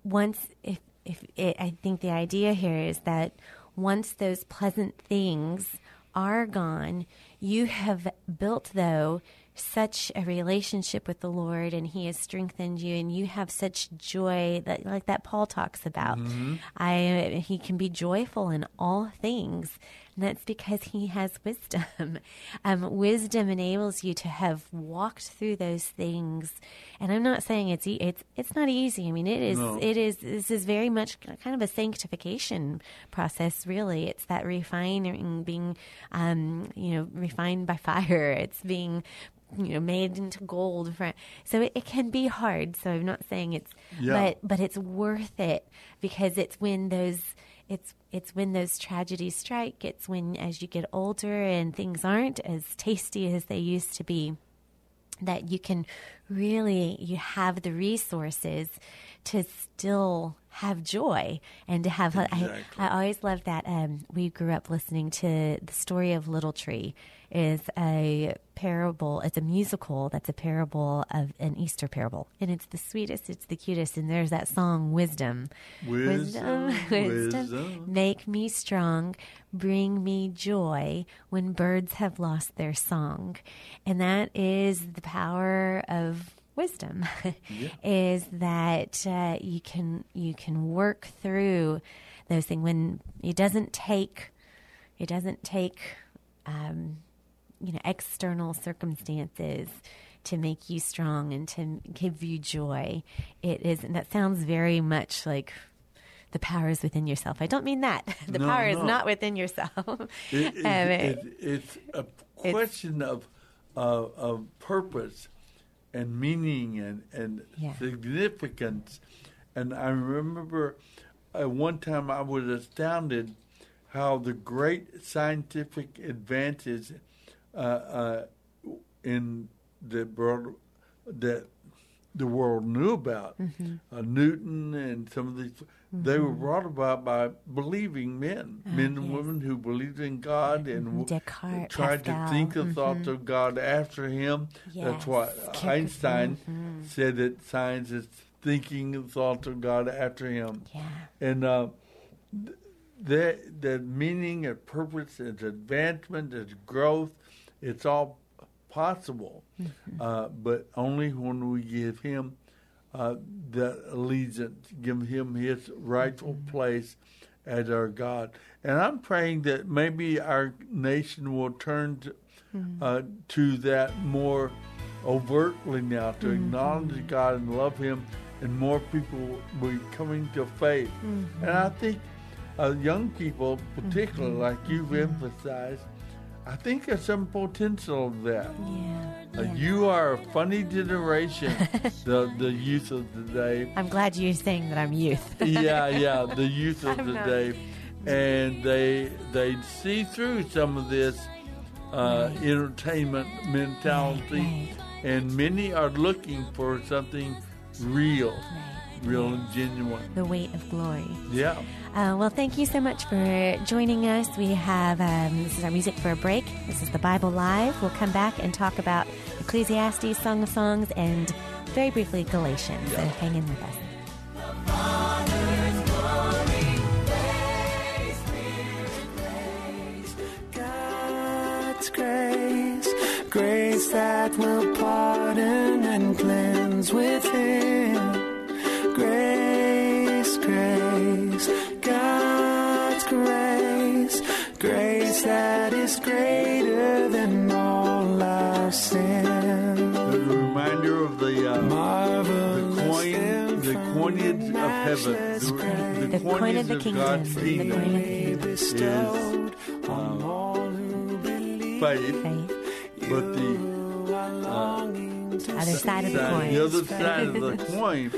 once if if it, I think the idea here is that once those pleasant things are gone, you have built though such a relationship with the Lord and he has strengthened you and you have such joy that like that Paul talks about. Mm-hmm. I he can be joyful in all things. And that's because he has wisdom. Um, wisdom enables you to have walked through those things. And I'm not saying it's e- it's it's not easy. I mean, it is No. it is this is very much kind of a sanctification process. Really, it's that refining, being um, you know refined by fire. It's being you know made into gold. For, so it, it can be hard. So I'm not saying it's Yeah. but but it's worth it because it's when those it's it's when those tragedies strike. It's when as you get older and things aren't as tasty as they used to be that you can really you have the resources to still have joy and to have I, I always love that um, we grew up listening to the story of little tree is a parable it's a musical that's a parable of an easter parable and it's the sweetest it's the cutest and there's that song wisdom Wisdom, wisdom. Make me strong, bring me joy when birds have lost their song. And that is the power of wisdom is that uh, you can you can work through those things. When it doesn't take it doesn't take um, you know external circumstances to make you strong and to give you joy it is and that sounds very much like the power is within yourself. I don't mean that. The No, power is not within yourself. It, it, Um, it, it's a question of, uh, of purpose and meaning and, and Yeah. significance. And I remember at one time I was astounded how the great scientific advances uh, uh, in the world that the world knew about, mm-hmm. uh, Newton and some of these, they were mm-hmm. brought about by believing men, ah, men and yes. women who believed in God mm-hmm. and Descartes, tried Pascal. to think the thoughts of God after him. That's why Yes. Einstein said that science is thinking the thoughts of God after him. yeah And uh, th- the the meaning and purpose, its advancement, its growth, it's all possible, uh, but only when we give Him uh, the allegiance, give Him His rightful place as our God. And I'm praying that maybe our nation will turn to, uh, to that more overtly now, to acknowledge God and love Him, and more people will be coming to faith. And I think uh, young people, particularly like you've emphasized, I think there's some potential of that. yeah, Uh, yeah. you are a funny generation, the the youth of today. i'm glad you're saying that i'm youth. Yeah, yeah, the youth of I'm not- today, and they they see through some of this uh, entertainment mentality, Right, and many are looking for something real, Right. Real and genuine. the weight of glory Yeah. Uh, well, thank you so much for joining us. We have um, this is our music for a break. This is the Bible Live. We'll come back and talk about Ecclesiastes, Song of Songs, and very briefly Galatians. So hang in with us. Grace, grace that will pardon and cleanse within. grace, God's grace, grace that is greater than all our sin. A reminder of the uh, marvelous, the coin, the coinage of heaven, the, the, the coinage coin of the kingdom, God's the coin of the kingdom. bestowed is, on all who believe faith, but the. Uh, other side of the coin. the other side of the coin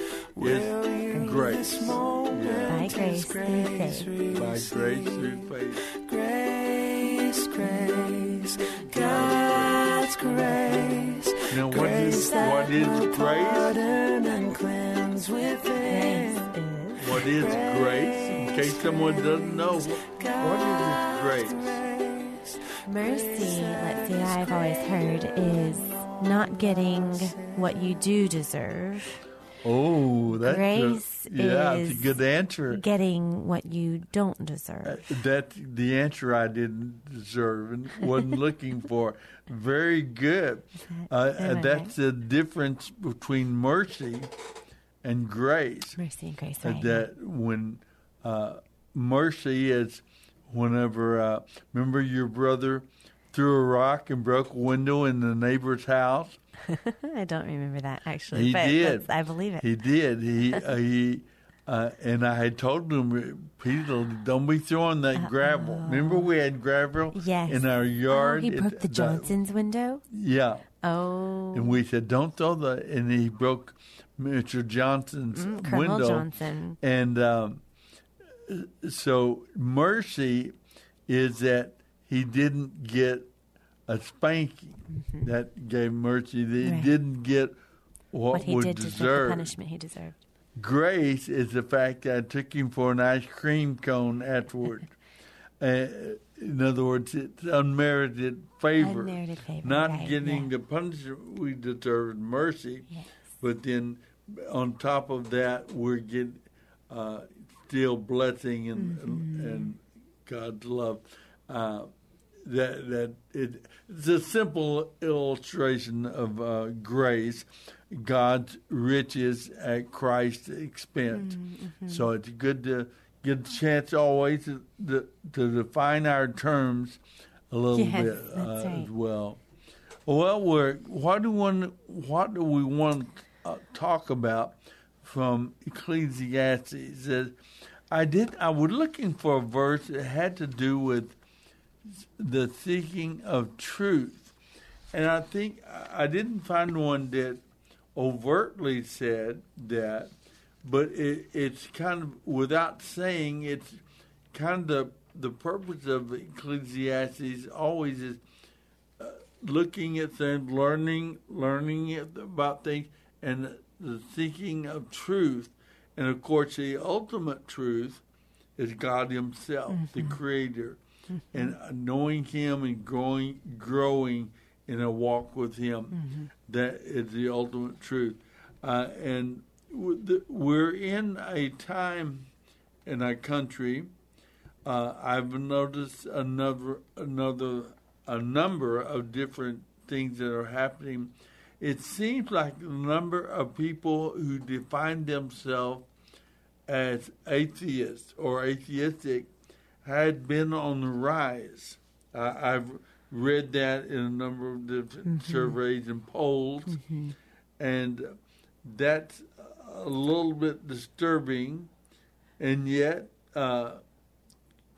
is grace. By grace through faith. By grace through faith. Grace, grace, God's grace. Now, what Grace is that what is grace? pardon and cleanse within. Grace is What is grace? In case someone doesn't know, what is grace? Grace, mercy. Let's see. I've always heard is not getting what you do deserve, Oh, that's Grace a, yeah, is a good answer. getting what you don't deserve. That's the answer I didn't deserve and wasn't looking for. Very good. Uh, I that's the difference between mercy and grace. Mercy and grace, Uh, right? That when uh, mercy is whenever, uh, remember your brother threw a rock and broke a window in the neighbor's house? I don't remember that actually, He but did. I believe it. He did. He uh, he. Uh, and I had told him, Peter, don't be throwing that gravel. Remember we had gravel yes. in our yard. Oh, he It- broke the Johnson's window. yeah, Oh, and we said, don't throw the. And he broke Mr. Johnson's Mm, Colonel window. Johnson. And um, so mercy is that he didn't get a spanking. That gave mercy. He Mm-hmm. Right. didn't get what, What he would did deserve, the punishment he deserved. Grace is the fact that I took him for an ice cream cone afterward. uh, in other words, it's unmerited favor. Unmerited favor, Not right, getting yeah. the punishment we deserve, mercy. Yes. But then on top of that, we're getting uh, still blessing and, Mm-hmm. and God's love. Uh, that that it, it's a simple illustration of uh, grace, God's riches at Christ's expense. Mm-hmm. So it's good to get a chance always to, to, to define our terms a little Yes, bit uh, right. as well. Well, we're, what do one, what do we want to uh, talk about from Ecclesiastes? I did. I was looking for a verse that had to do with the seeking of truth, and I think I didn't find one that overtly said that, but it, it's kind of without saying. It's kind of the purpose of Ecclesiastes always is uh, looking at things, learning, learning about things, and the seeking of truth. And of course, the ultimate truth is God Himself, the mm-hmm. Creator, and knowing Him and growing, growing in a walk with Him. That is the ultimate truth. Uh, and we're in a time in our country. Uh, I've noticed another another a number of different things that are happening. It seems like the number of people who define themselves as atheists or atheistic had been on the rise. Uh, I've read that in a number of different surveys and polls, and that's a little bit disturbing, and yet uh,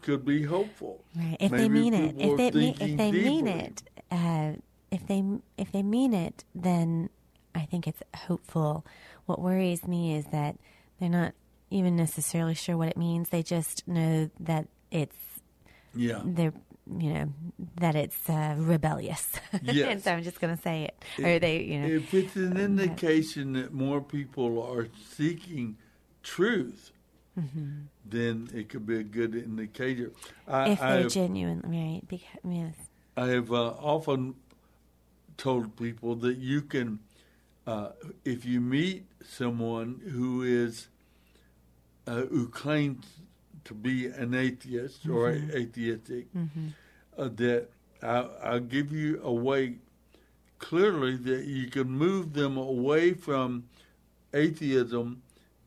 could be hopeful. Right. If they mean it, if they mean, if they mean it, uh, if they if they mean it, then I think it's hopeful. What worries me is that they're not even necessarily sure what it means. They just know that it's Yeah. they're you know that it's uh, rebellious. and so I'm just going to say it. Or they you know If it's an indication that more people are seeking truth, then it could be a good indicator. I, if they're genuine, right? Because, yes. I have uh, often told people that you can, uh, if you meet someone who is uh, who claims to be an atheist or mm-hmm. atheistic, mm-hmm. uh, that I, I'll give you a way clearly that you can move them away from atheism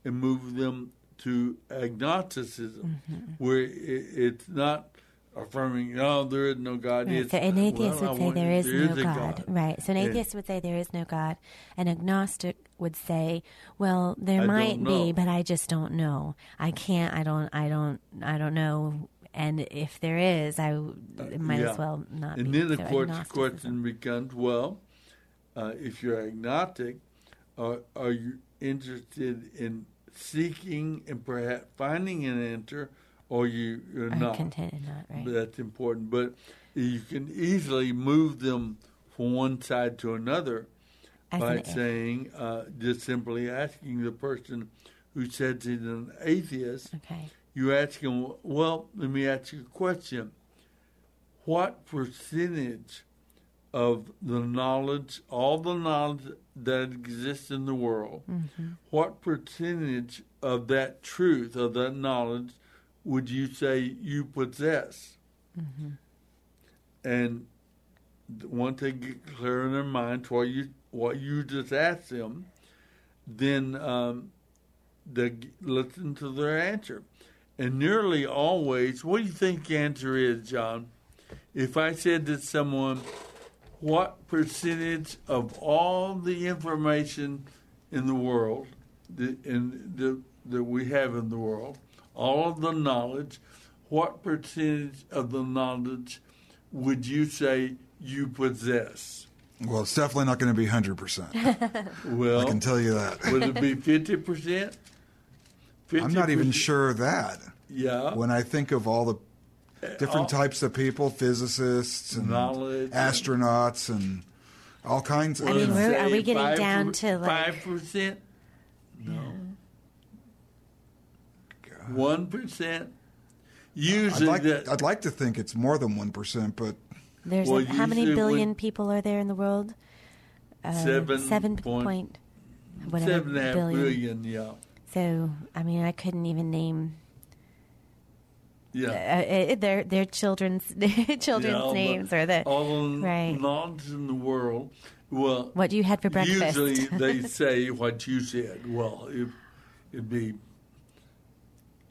and move them to agnosticism, mm-hmm. where it, it's not affirming, no, there is no God. Right. So an atheist well, I would say want- there is no a God. Right. So an atheist would say there is no God. An agnostic would say, well, there I might be, but I just don't know. I can't. I don't. I don't. I don't know. And if there is, I it might Yeah. as well not. And be. then, of So course, the question becomes well, uh, if you're agnostic, are, are you interested in seeking and perhaps finding an answer, or you, you're Or not? content in not right. That's important. But you can easily move them from one side to another by saying, uh, just simply asking the person who says he's an atheist, Okay. you ask him, well, let me ask you a question. What percentage of the knowledge, all the knowledge that exists in the world, what percentage of that truth, of that knowledge, would you say you possess? And once they get clear in their mind what you what you just asked them, then um, they listen to their answer. And nearly always, what do you think the answer is, John? If I said to someone, what percentage of all the information in the world, in the, that we have in the world, all of the knowledge, what percentage of the knowledge would you say you possess? Well, it's definitely not going to be 100%. Well, I can tell you that. would it be fifty percent? I'm not even sure of that. Yeah. When I think of all the different all- types of people, physicists and Knowledge and- astronauts and all kinds of I mean, you know. we're- we getting five down to, like- five percent? No. One percent. I'd Usually, like, that I'd like to think it's more than 1%, but There's Well, a, how many billion people are there in the world? Uh, Seven seven point- point whatever seven and a half billion. billion. Yeah, So I mean, I couldn't even name yeah. uh, uh, their their children's children's Yeah, all the- names or the all right. knowledge in the world. Well, what you had for breakfast. Usually they say what you said. Well, it, it'd be.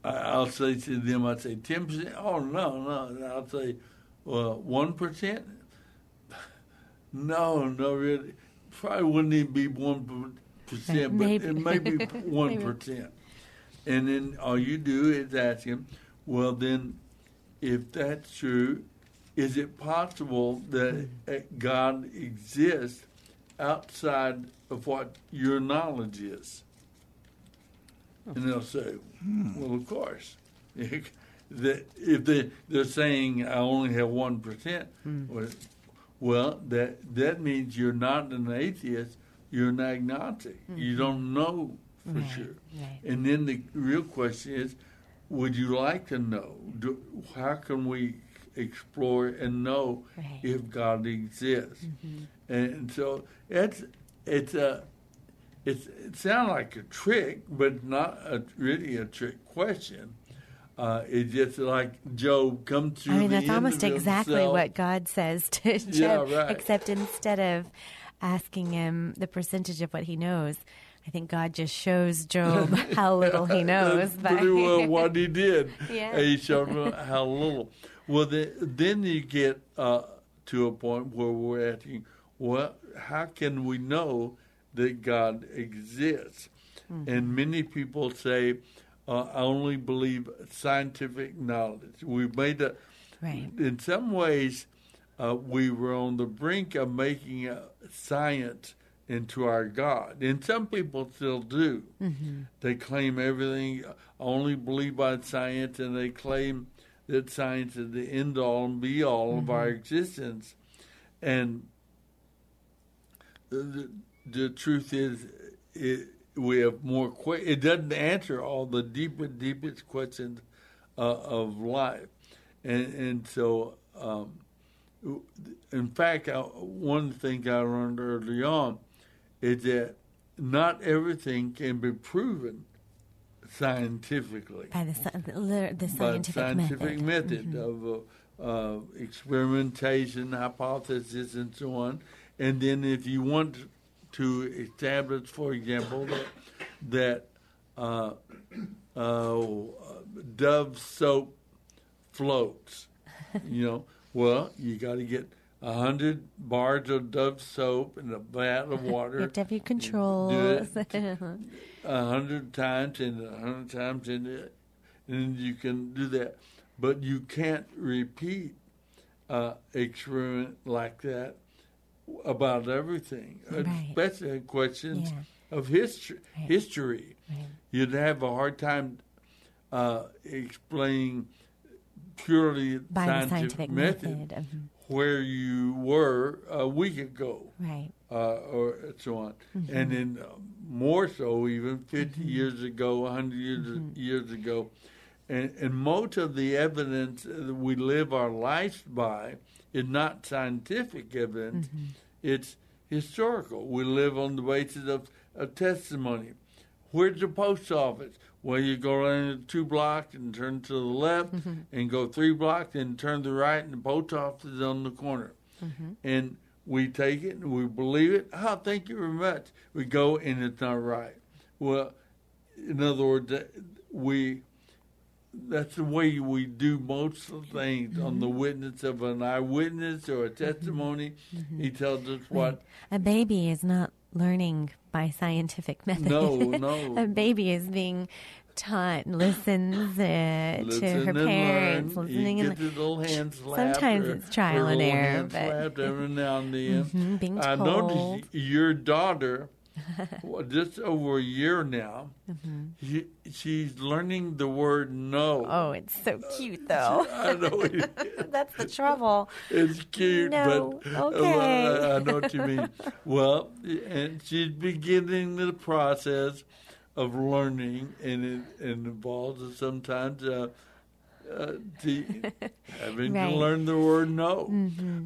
I'll say to them, I'd say ten percent. Oh no, no. I'll say, well, one percent. No, no, really. Probably wouldn't even be one percent, but Maybe. it may be one percent. And then all you do is ask him, well, then, if that's true, is it possible that uh, God exists outside of what your knowledge is? And they'll say, well, of course. that if they, they're saying I only have 1%, hmm. well, well, that, that means you're not an atheist, you're an agnostic. You mm-hmm. don't know for Right, sure. right. And then the real question is, would you like to know? Do, how can we explore and know Right. if God exists? Mm-hmm. And so it's it's a it's it sounds like a trick, but not a, really a trick question. Uh, it's just like Job come to I mean, that's almost exactly himself. what God says to Yeah, Job, right. except instead of asking him the percentage of what he knows, I think God just shows Job how little he knows. That's pretty well what he did. Yeah. He showed him how little. Well, the, then you get uh, to a point where we're asking, well, how can we know that God exists? And many people say, uh, I only believe scientific knowledge. We've made a, Right. in some ways, uh, we were on the brink of making science into our God. And some people still do. They claim everything, uh, only believe by science, and they claim that science is the end all and be all of our existence. And the, the truth is, it, we have more. Que- it doesn't answer all the deepest, deepest questions uh, of life, and and so. Um, in fact, I, one thing I learned early on is that not everything can be proven scientifically by the, the, the by scientific, scientific method. method, of uh, uh, experimentation, hypothesis, and so on. And then, if you want to establish, for example, that that uh, uh, Dove soap floats, you know, well, you got to get a hundred bars of Dove soap and a vat of water. You have to have your Do controls. it a hundred times and a hundred times and it, and you can do that, but you can't repeat uh, experiment like that about everything, Right. especially questions Yeah. of history. Right. History, Right. you'd have a hard time uh, explaining purely By the scientific method. mhm. where you were a week ago Right. uh, or so on, Mm-hmm. and then uh, more so even 50 years ago, 100 years Mm-hmm. years ago, and and most of the evidence that we live our lives by is not scientific evidence; Mm-hmm. it's historical. We live on the basis of, of testimony. Where's the post office? Well, you go around two blocks and turn to the left, Mm-hmm. and go three blocks and turn to the right, and the post office is on the corner Mm-hmm. and we take it and we believe it. Oh, thank you very much. We go and it's not right. Well, in other words, we that's the way we do most of the things on the witness of an eyewitness or a testimony. He tells us what. A baby is not learning by scientific method. No, no. a baby is being taught, and listens uh, Listen to her parents, learn. listening you and little hand slapped. Sometimes it's trial and error, but- every now and then. Mhm, being I told. noticed your daughter, well, just over a year now, she, she's learning the word no. Oh, it's so cute though. I know That's the trouble. it's cute, No, but okay. well, I, I know what you mean. Well, and she's beginning the process of learning, and it, and involves sometimes uh, uh, having Right. to learn the word no.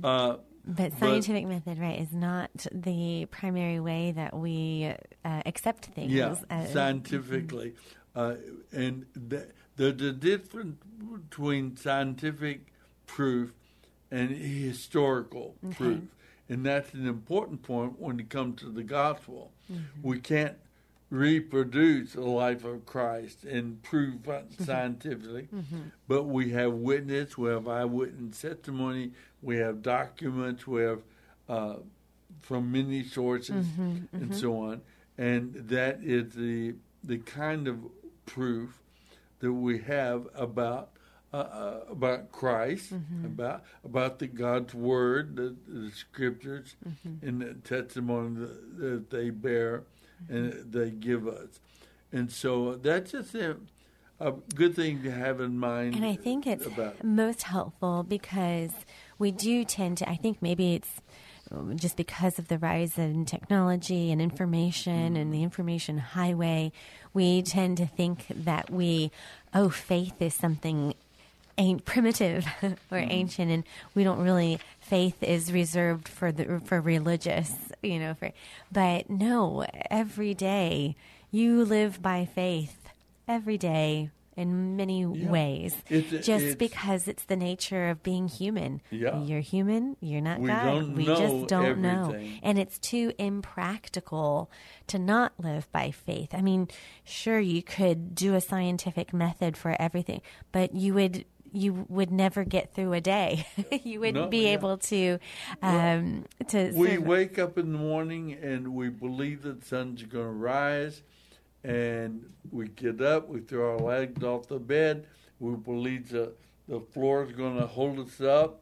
Uh, But scientific method, right, is not the primary way that we uh, accept things. Yeah, Uh, scientifically, uh, and th- there's a difference between scientific proof and historical proof, and that's an important point when it comes to the gospel. We can't reproduce the life of Christ and prove it scientifically, but we have witness, we have eyewitness testimony, we have documents, we have uh, from many sources, and so on, and that is the the kind of proof that we have about uh, uh, about Christ, about about the God's word, the, the scriptures, and the testimony that, that they bear and they give us, and so that's just a, a good thing to have in mind. And I think it's about most helpful because we do tend to, I think maybe it's um, just because of the rise in technology and information and the information highway, we tend to think that we, oh, faith is something ain't primitive or ancient and we don't really faith is reserved for the for religious you know for but no every day you live by faith every day in many ways. It's- just it's- because it's the nature of being human. Yeah. you're human you're not We god. we just don't know. and it's too impractical to not live by faith. I mean, sure you could do a scientific method for everything, but you would you would never get through a day. you wouldn't No, be yeah. able to um, to we survive. wake up in the morning and we believe that the sun's going to rise, and we get up, we throw our legs off the bed, we believe the the floor is going to hold us up,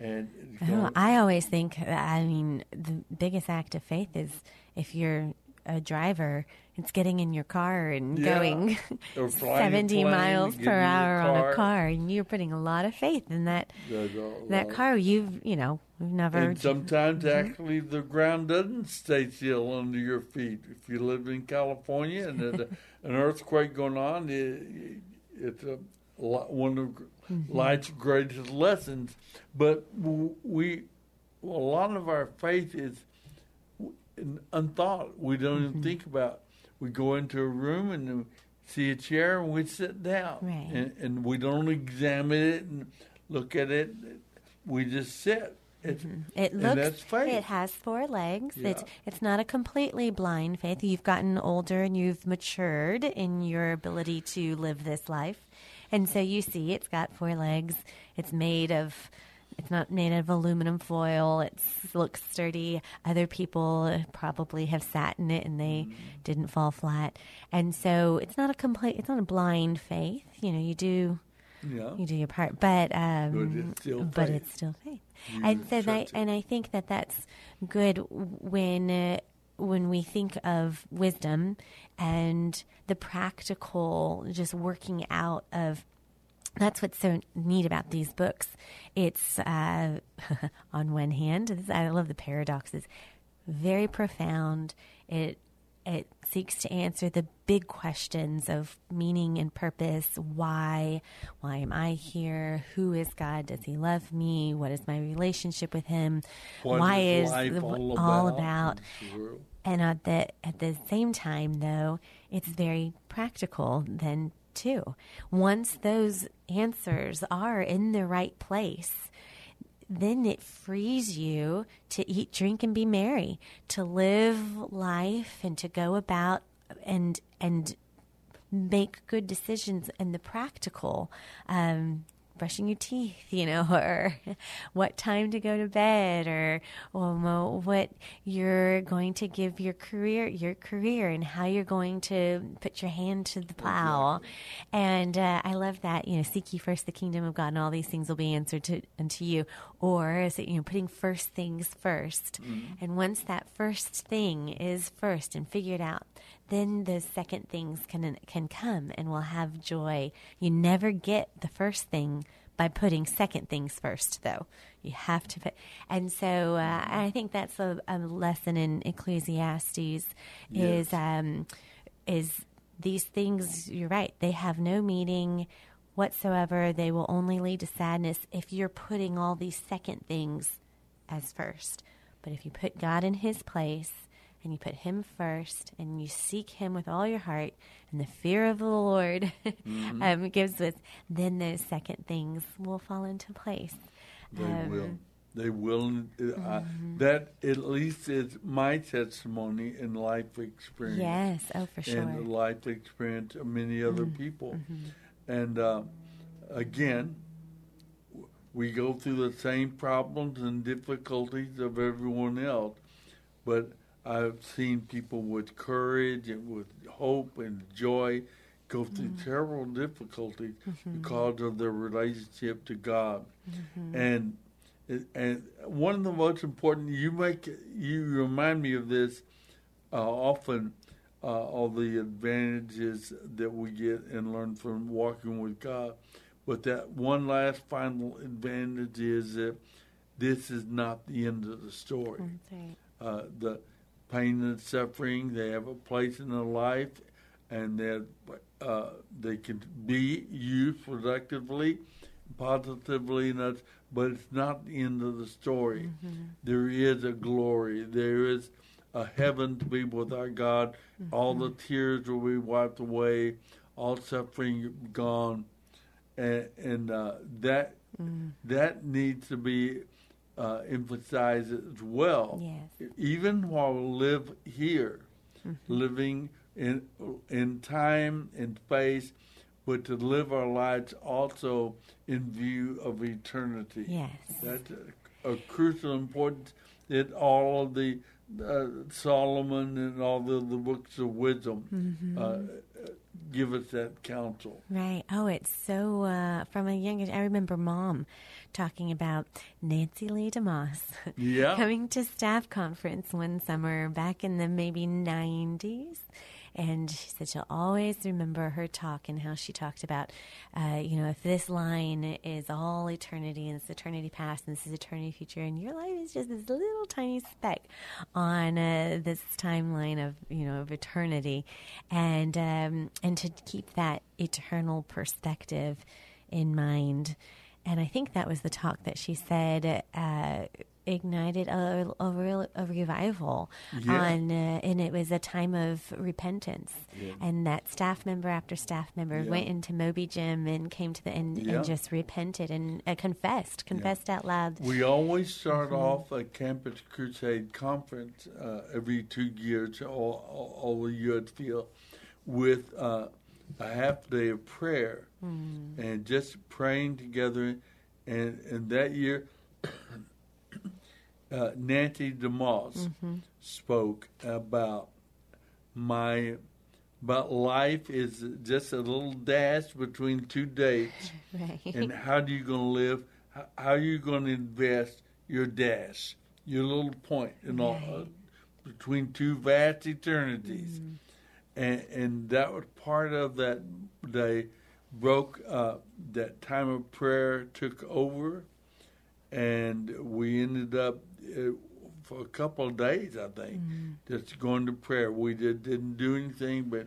and Oh, I always think, I mean, the biggest act of faith is if you're a driver, it's getting in your car and Yeah. going flying 70 plane, miles per hour on a car, and you're putting a lot of faith in that that car. You've, you know, we've never. And sometimes Mm-hmm. actually the ground doesn't stay still under your feet. If you live in California and there's a, an earthquake going on, it, it's a one of Mm-hmm. life's greatest lessons. But we, a lot of our faith is in- unthought. We don't Mm-hmm. even think about. We go into a room and see a chair and we sit down, Right. and, and we don't examine it and look at it. We just sit. It's, mm-hmm. It and looks. It has four legs. It's it's not a completely blind faith. You've gotten older and you've matured in your ability to live this life, And so you see, it's got four legs. It's made of. It's not made of aluminum foil. It looks sturdy. Other people probably have sat in it and they didn't fall flat. And so it's not a complete. It's not a blind faith. You know, you do Yeah. you do your part, but um, But it's still faith. it's still faith. And so that, and I think that that's good when uh, when we think of wisdom and the practical, just working out of. That's what's so neat about these books. It's uh, on one hand, this- I love the paradoxes, very profound. It it seeks to answer the big questions of meaning and purpose. Why? Why am I here? Who is God? Does He love me? What is my relationship with Him? What Why is is the- all all about? about? And at the at the same time, though, it's very practical then too. Once those answers are in the right place, then it frees you to eat, drink, and be merry, to live life and to go about and and make good decisions in the practical. Um, brushing your teeth, you know, or what time to go to bed, or what you're going to give your career, your career, and how you're going to put your hand to the plow. And uh, I love that, you know, seek ye first the kingdom of God, and all these things will be answered to unto you. Or is it, you know, putting first things 1st And once that first thing is first and figured out, then those second things can can come and we'll have joy. You never get the first thing by putting second things first, though. You have to put, and so uh, I think that's a, a lesson in Ecclesiastes is um, is these things. You're right; they have no meaning whatsoever. They will only lead to sadness if you're putting all these second things as first. But if you put God in His place and you put Him first and you seek Him with all your heart and the fear of the Lord Mm-hmm. um, gives us, then those second things will fall into place. They Um, will. They will. Uh, Mm-hmm. that at least is my testimony and life experience. Yes, oh, for sure. Mm-hmm. And the life experience of many other people. And uh, again, we go through the same problems and difficulties of everyone else, but I've seen people with courage and with hope and joy go through Mm-hmm. terrible difficulties because of their relationship to God. Mm-hmm. And and one of the most important you make you remind me of this uh, often uh, all the advantages that we get and learn from walking with God. But that one last final advantage is that this is not the end of the story. Right. Uh, the pain and suffering, they have a place in their life, and that uh, they can be used productively, positively, and that's, but it's not the end of the story. There is a glory. There is a heaven to be with our God. All the tears will be wiped away. All suffering gone, and, and uh, that that needs to be uh, emphasized as well. Yes. Even while we live here, living in in time and space, but to live our lives also in view of eternity. Yes. That's a, a crucial importance that all of the uh, Solomon and all the, the books of wisdom uh, give us that counsel. Right. Oh, it's so uh, from a young age. I remember mom talking about Nancy Leigh DeMoss Yeah. coming to staff conference one summer back in the maybe 90s. And she said she'll always remember her talk and how she talked about, uh, you know, if this line is all eternity and it's eternity past and this is eternity future and your life is just this little tiny speck on uh, this timeline of, you know, of eternity. And, um, and to keep that eternal perspective in mind. And I think that was the talk that she said uh, ignited a, a, real, a revival Yeah. on, uh, and it was a time of repentance. And that staff member after staff member Yeah. went into Moby Gym and came to the end Yeah. and just repented and uh, confessed, confessed out loud. We always start off a Campus Crusade conference uh, every two years, all, all, all the years feel, with uh, a half day of prayer and just praying together. And, and that year, uh, Nancy DeMoss spoke about my about life is just a little dash between two dates, Right. and how do you going to live? How, how are you going to invest your dash, your little point, in all uh, between two vast eternities? And and that was part of that day. Broke uh, that time of prayer took over, and we ended up Uh, for a couple of days, I think, mm-hmm. just going to prayer. We did, didn't do anything but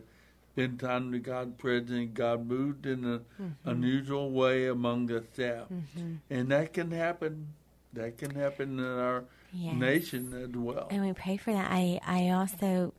spend time to God present. God moved in an mm-hmm. unusual way among the staff, mm-hmm. and that can happen. That can happen in our Yes. nation as well. And we pray for that. I, I also,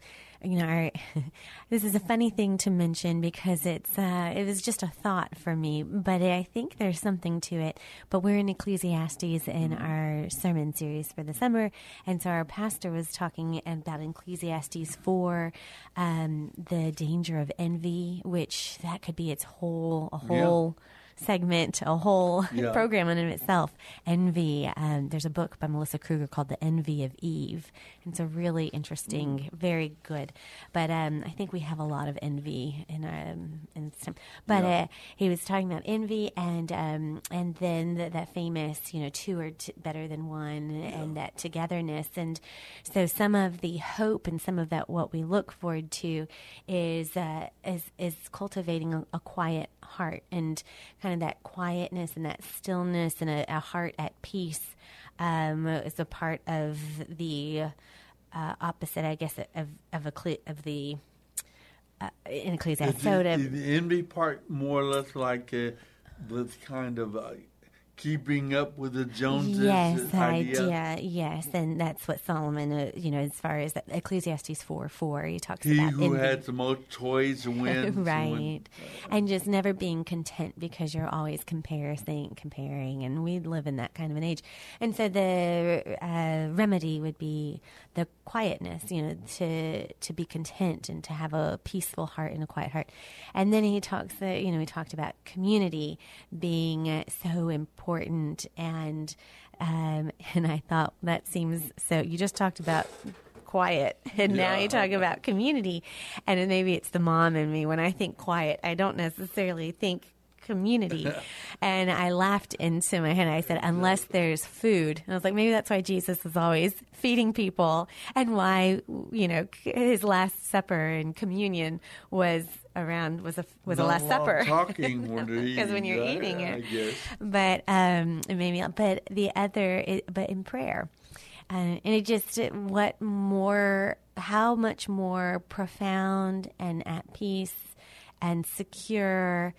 you know, our, this is a funny thing to mention because it's, uh, it was just a thought for me, but I think there's something to it. But we're in Ecclesiastes in our sermon series for the summer. And so our pastor was talking about Ecclesiastes 4, um, the danger of envy, which that could be its whole, a whole segment, a whole Yeah. program in and of itself. Envy. Um, there's a book by Melissa Kruger called The Envy of Eve. It's a really interesting, very good. But um, I think we have a lot of envy in our. Um, in some, but Yeah. uh, he was talking about envy, and um, and then th- that famous, you know, two are t- better than one, and that togetherness. And so some of the hope and some of that what we look forward to is uh, is is cultivating a, a quiet heart and kind of that quietness and that stillness and a, a heart at peace um, is a part of the uh, opposite, I guess, of of, a of the uh, in Ecclesiastes. Is the, is the envy part more or less like uh, this kind of uh, keeping up with the Joneses Yes, idea? idea. Yes, and that's what Solomon, uh, you know, as far as Ecclesiastes four four, he talks He about who envy. had the most toys wins. right, and just never being content because you're always comparing, comparing, and we live in that kind of an age. And so the uh, remedy would be the quietness, you know, to to be content and to have a peaceful heart and a quiet heart. And then he talks, uh, you know, he talked about community being uh, so important, and um, and I thought that seems so. You just talked about quiet and now Yeah. you talk about community and maybe it's the mom in me when i think quiet i don't necessarily think community. And i laughed into my head i said unless there's food. And i was like maybe that's why jesus is always feeding people and why you know his last supper and communion was around was a was a last supper. Talking because when you're eating it. But um maybe but the other but in prayer. Uh, and it just what more how much more profound and at peace and secure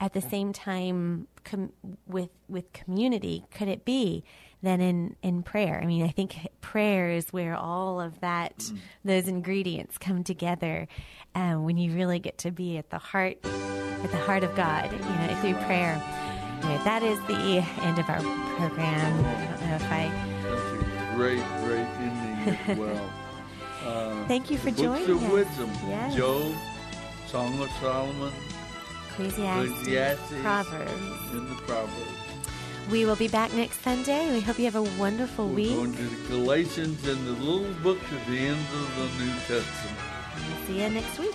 at the same time com- with with community could it be than in in prayer i mean i think prayer is where all of that those ingredients come together um, when you really get to be at the heart at the heart of god you know through prayer Anyway, that is the end of our program i don't know if i That's a great, great ending as well. Uh, Thank you for joining of us. wisdom. Yes. Job, Song of Solomon, Ecclesiastes, Ecclesiastes, Proverbs. and the Proverbs. We will be back next Sunday. We hope you have a wonderful We're week. going to the Galatians and the little books at the end of the New Testament. We'll See you next week.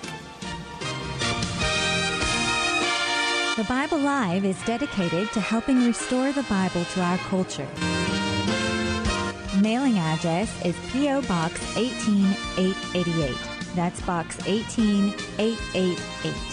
The Bible Live is dedicated to helping restore the Bible to our culture. Mailing address is P.O. Box 18888. That's Box 18888.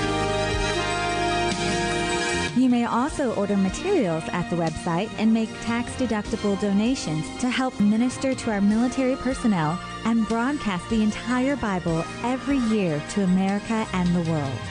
You may also order materials at the website and make tax-deductible donations to help minister to our military personnel and broadcast the entire Bible every year to America and the world.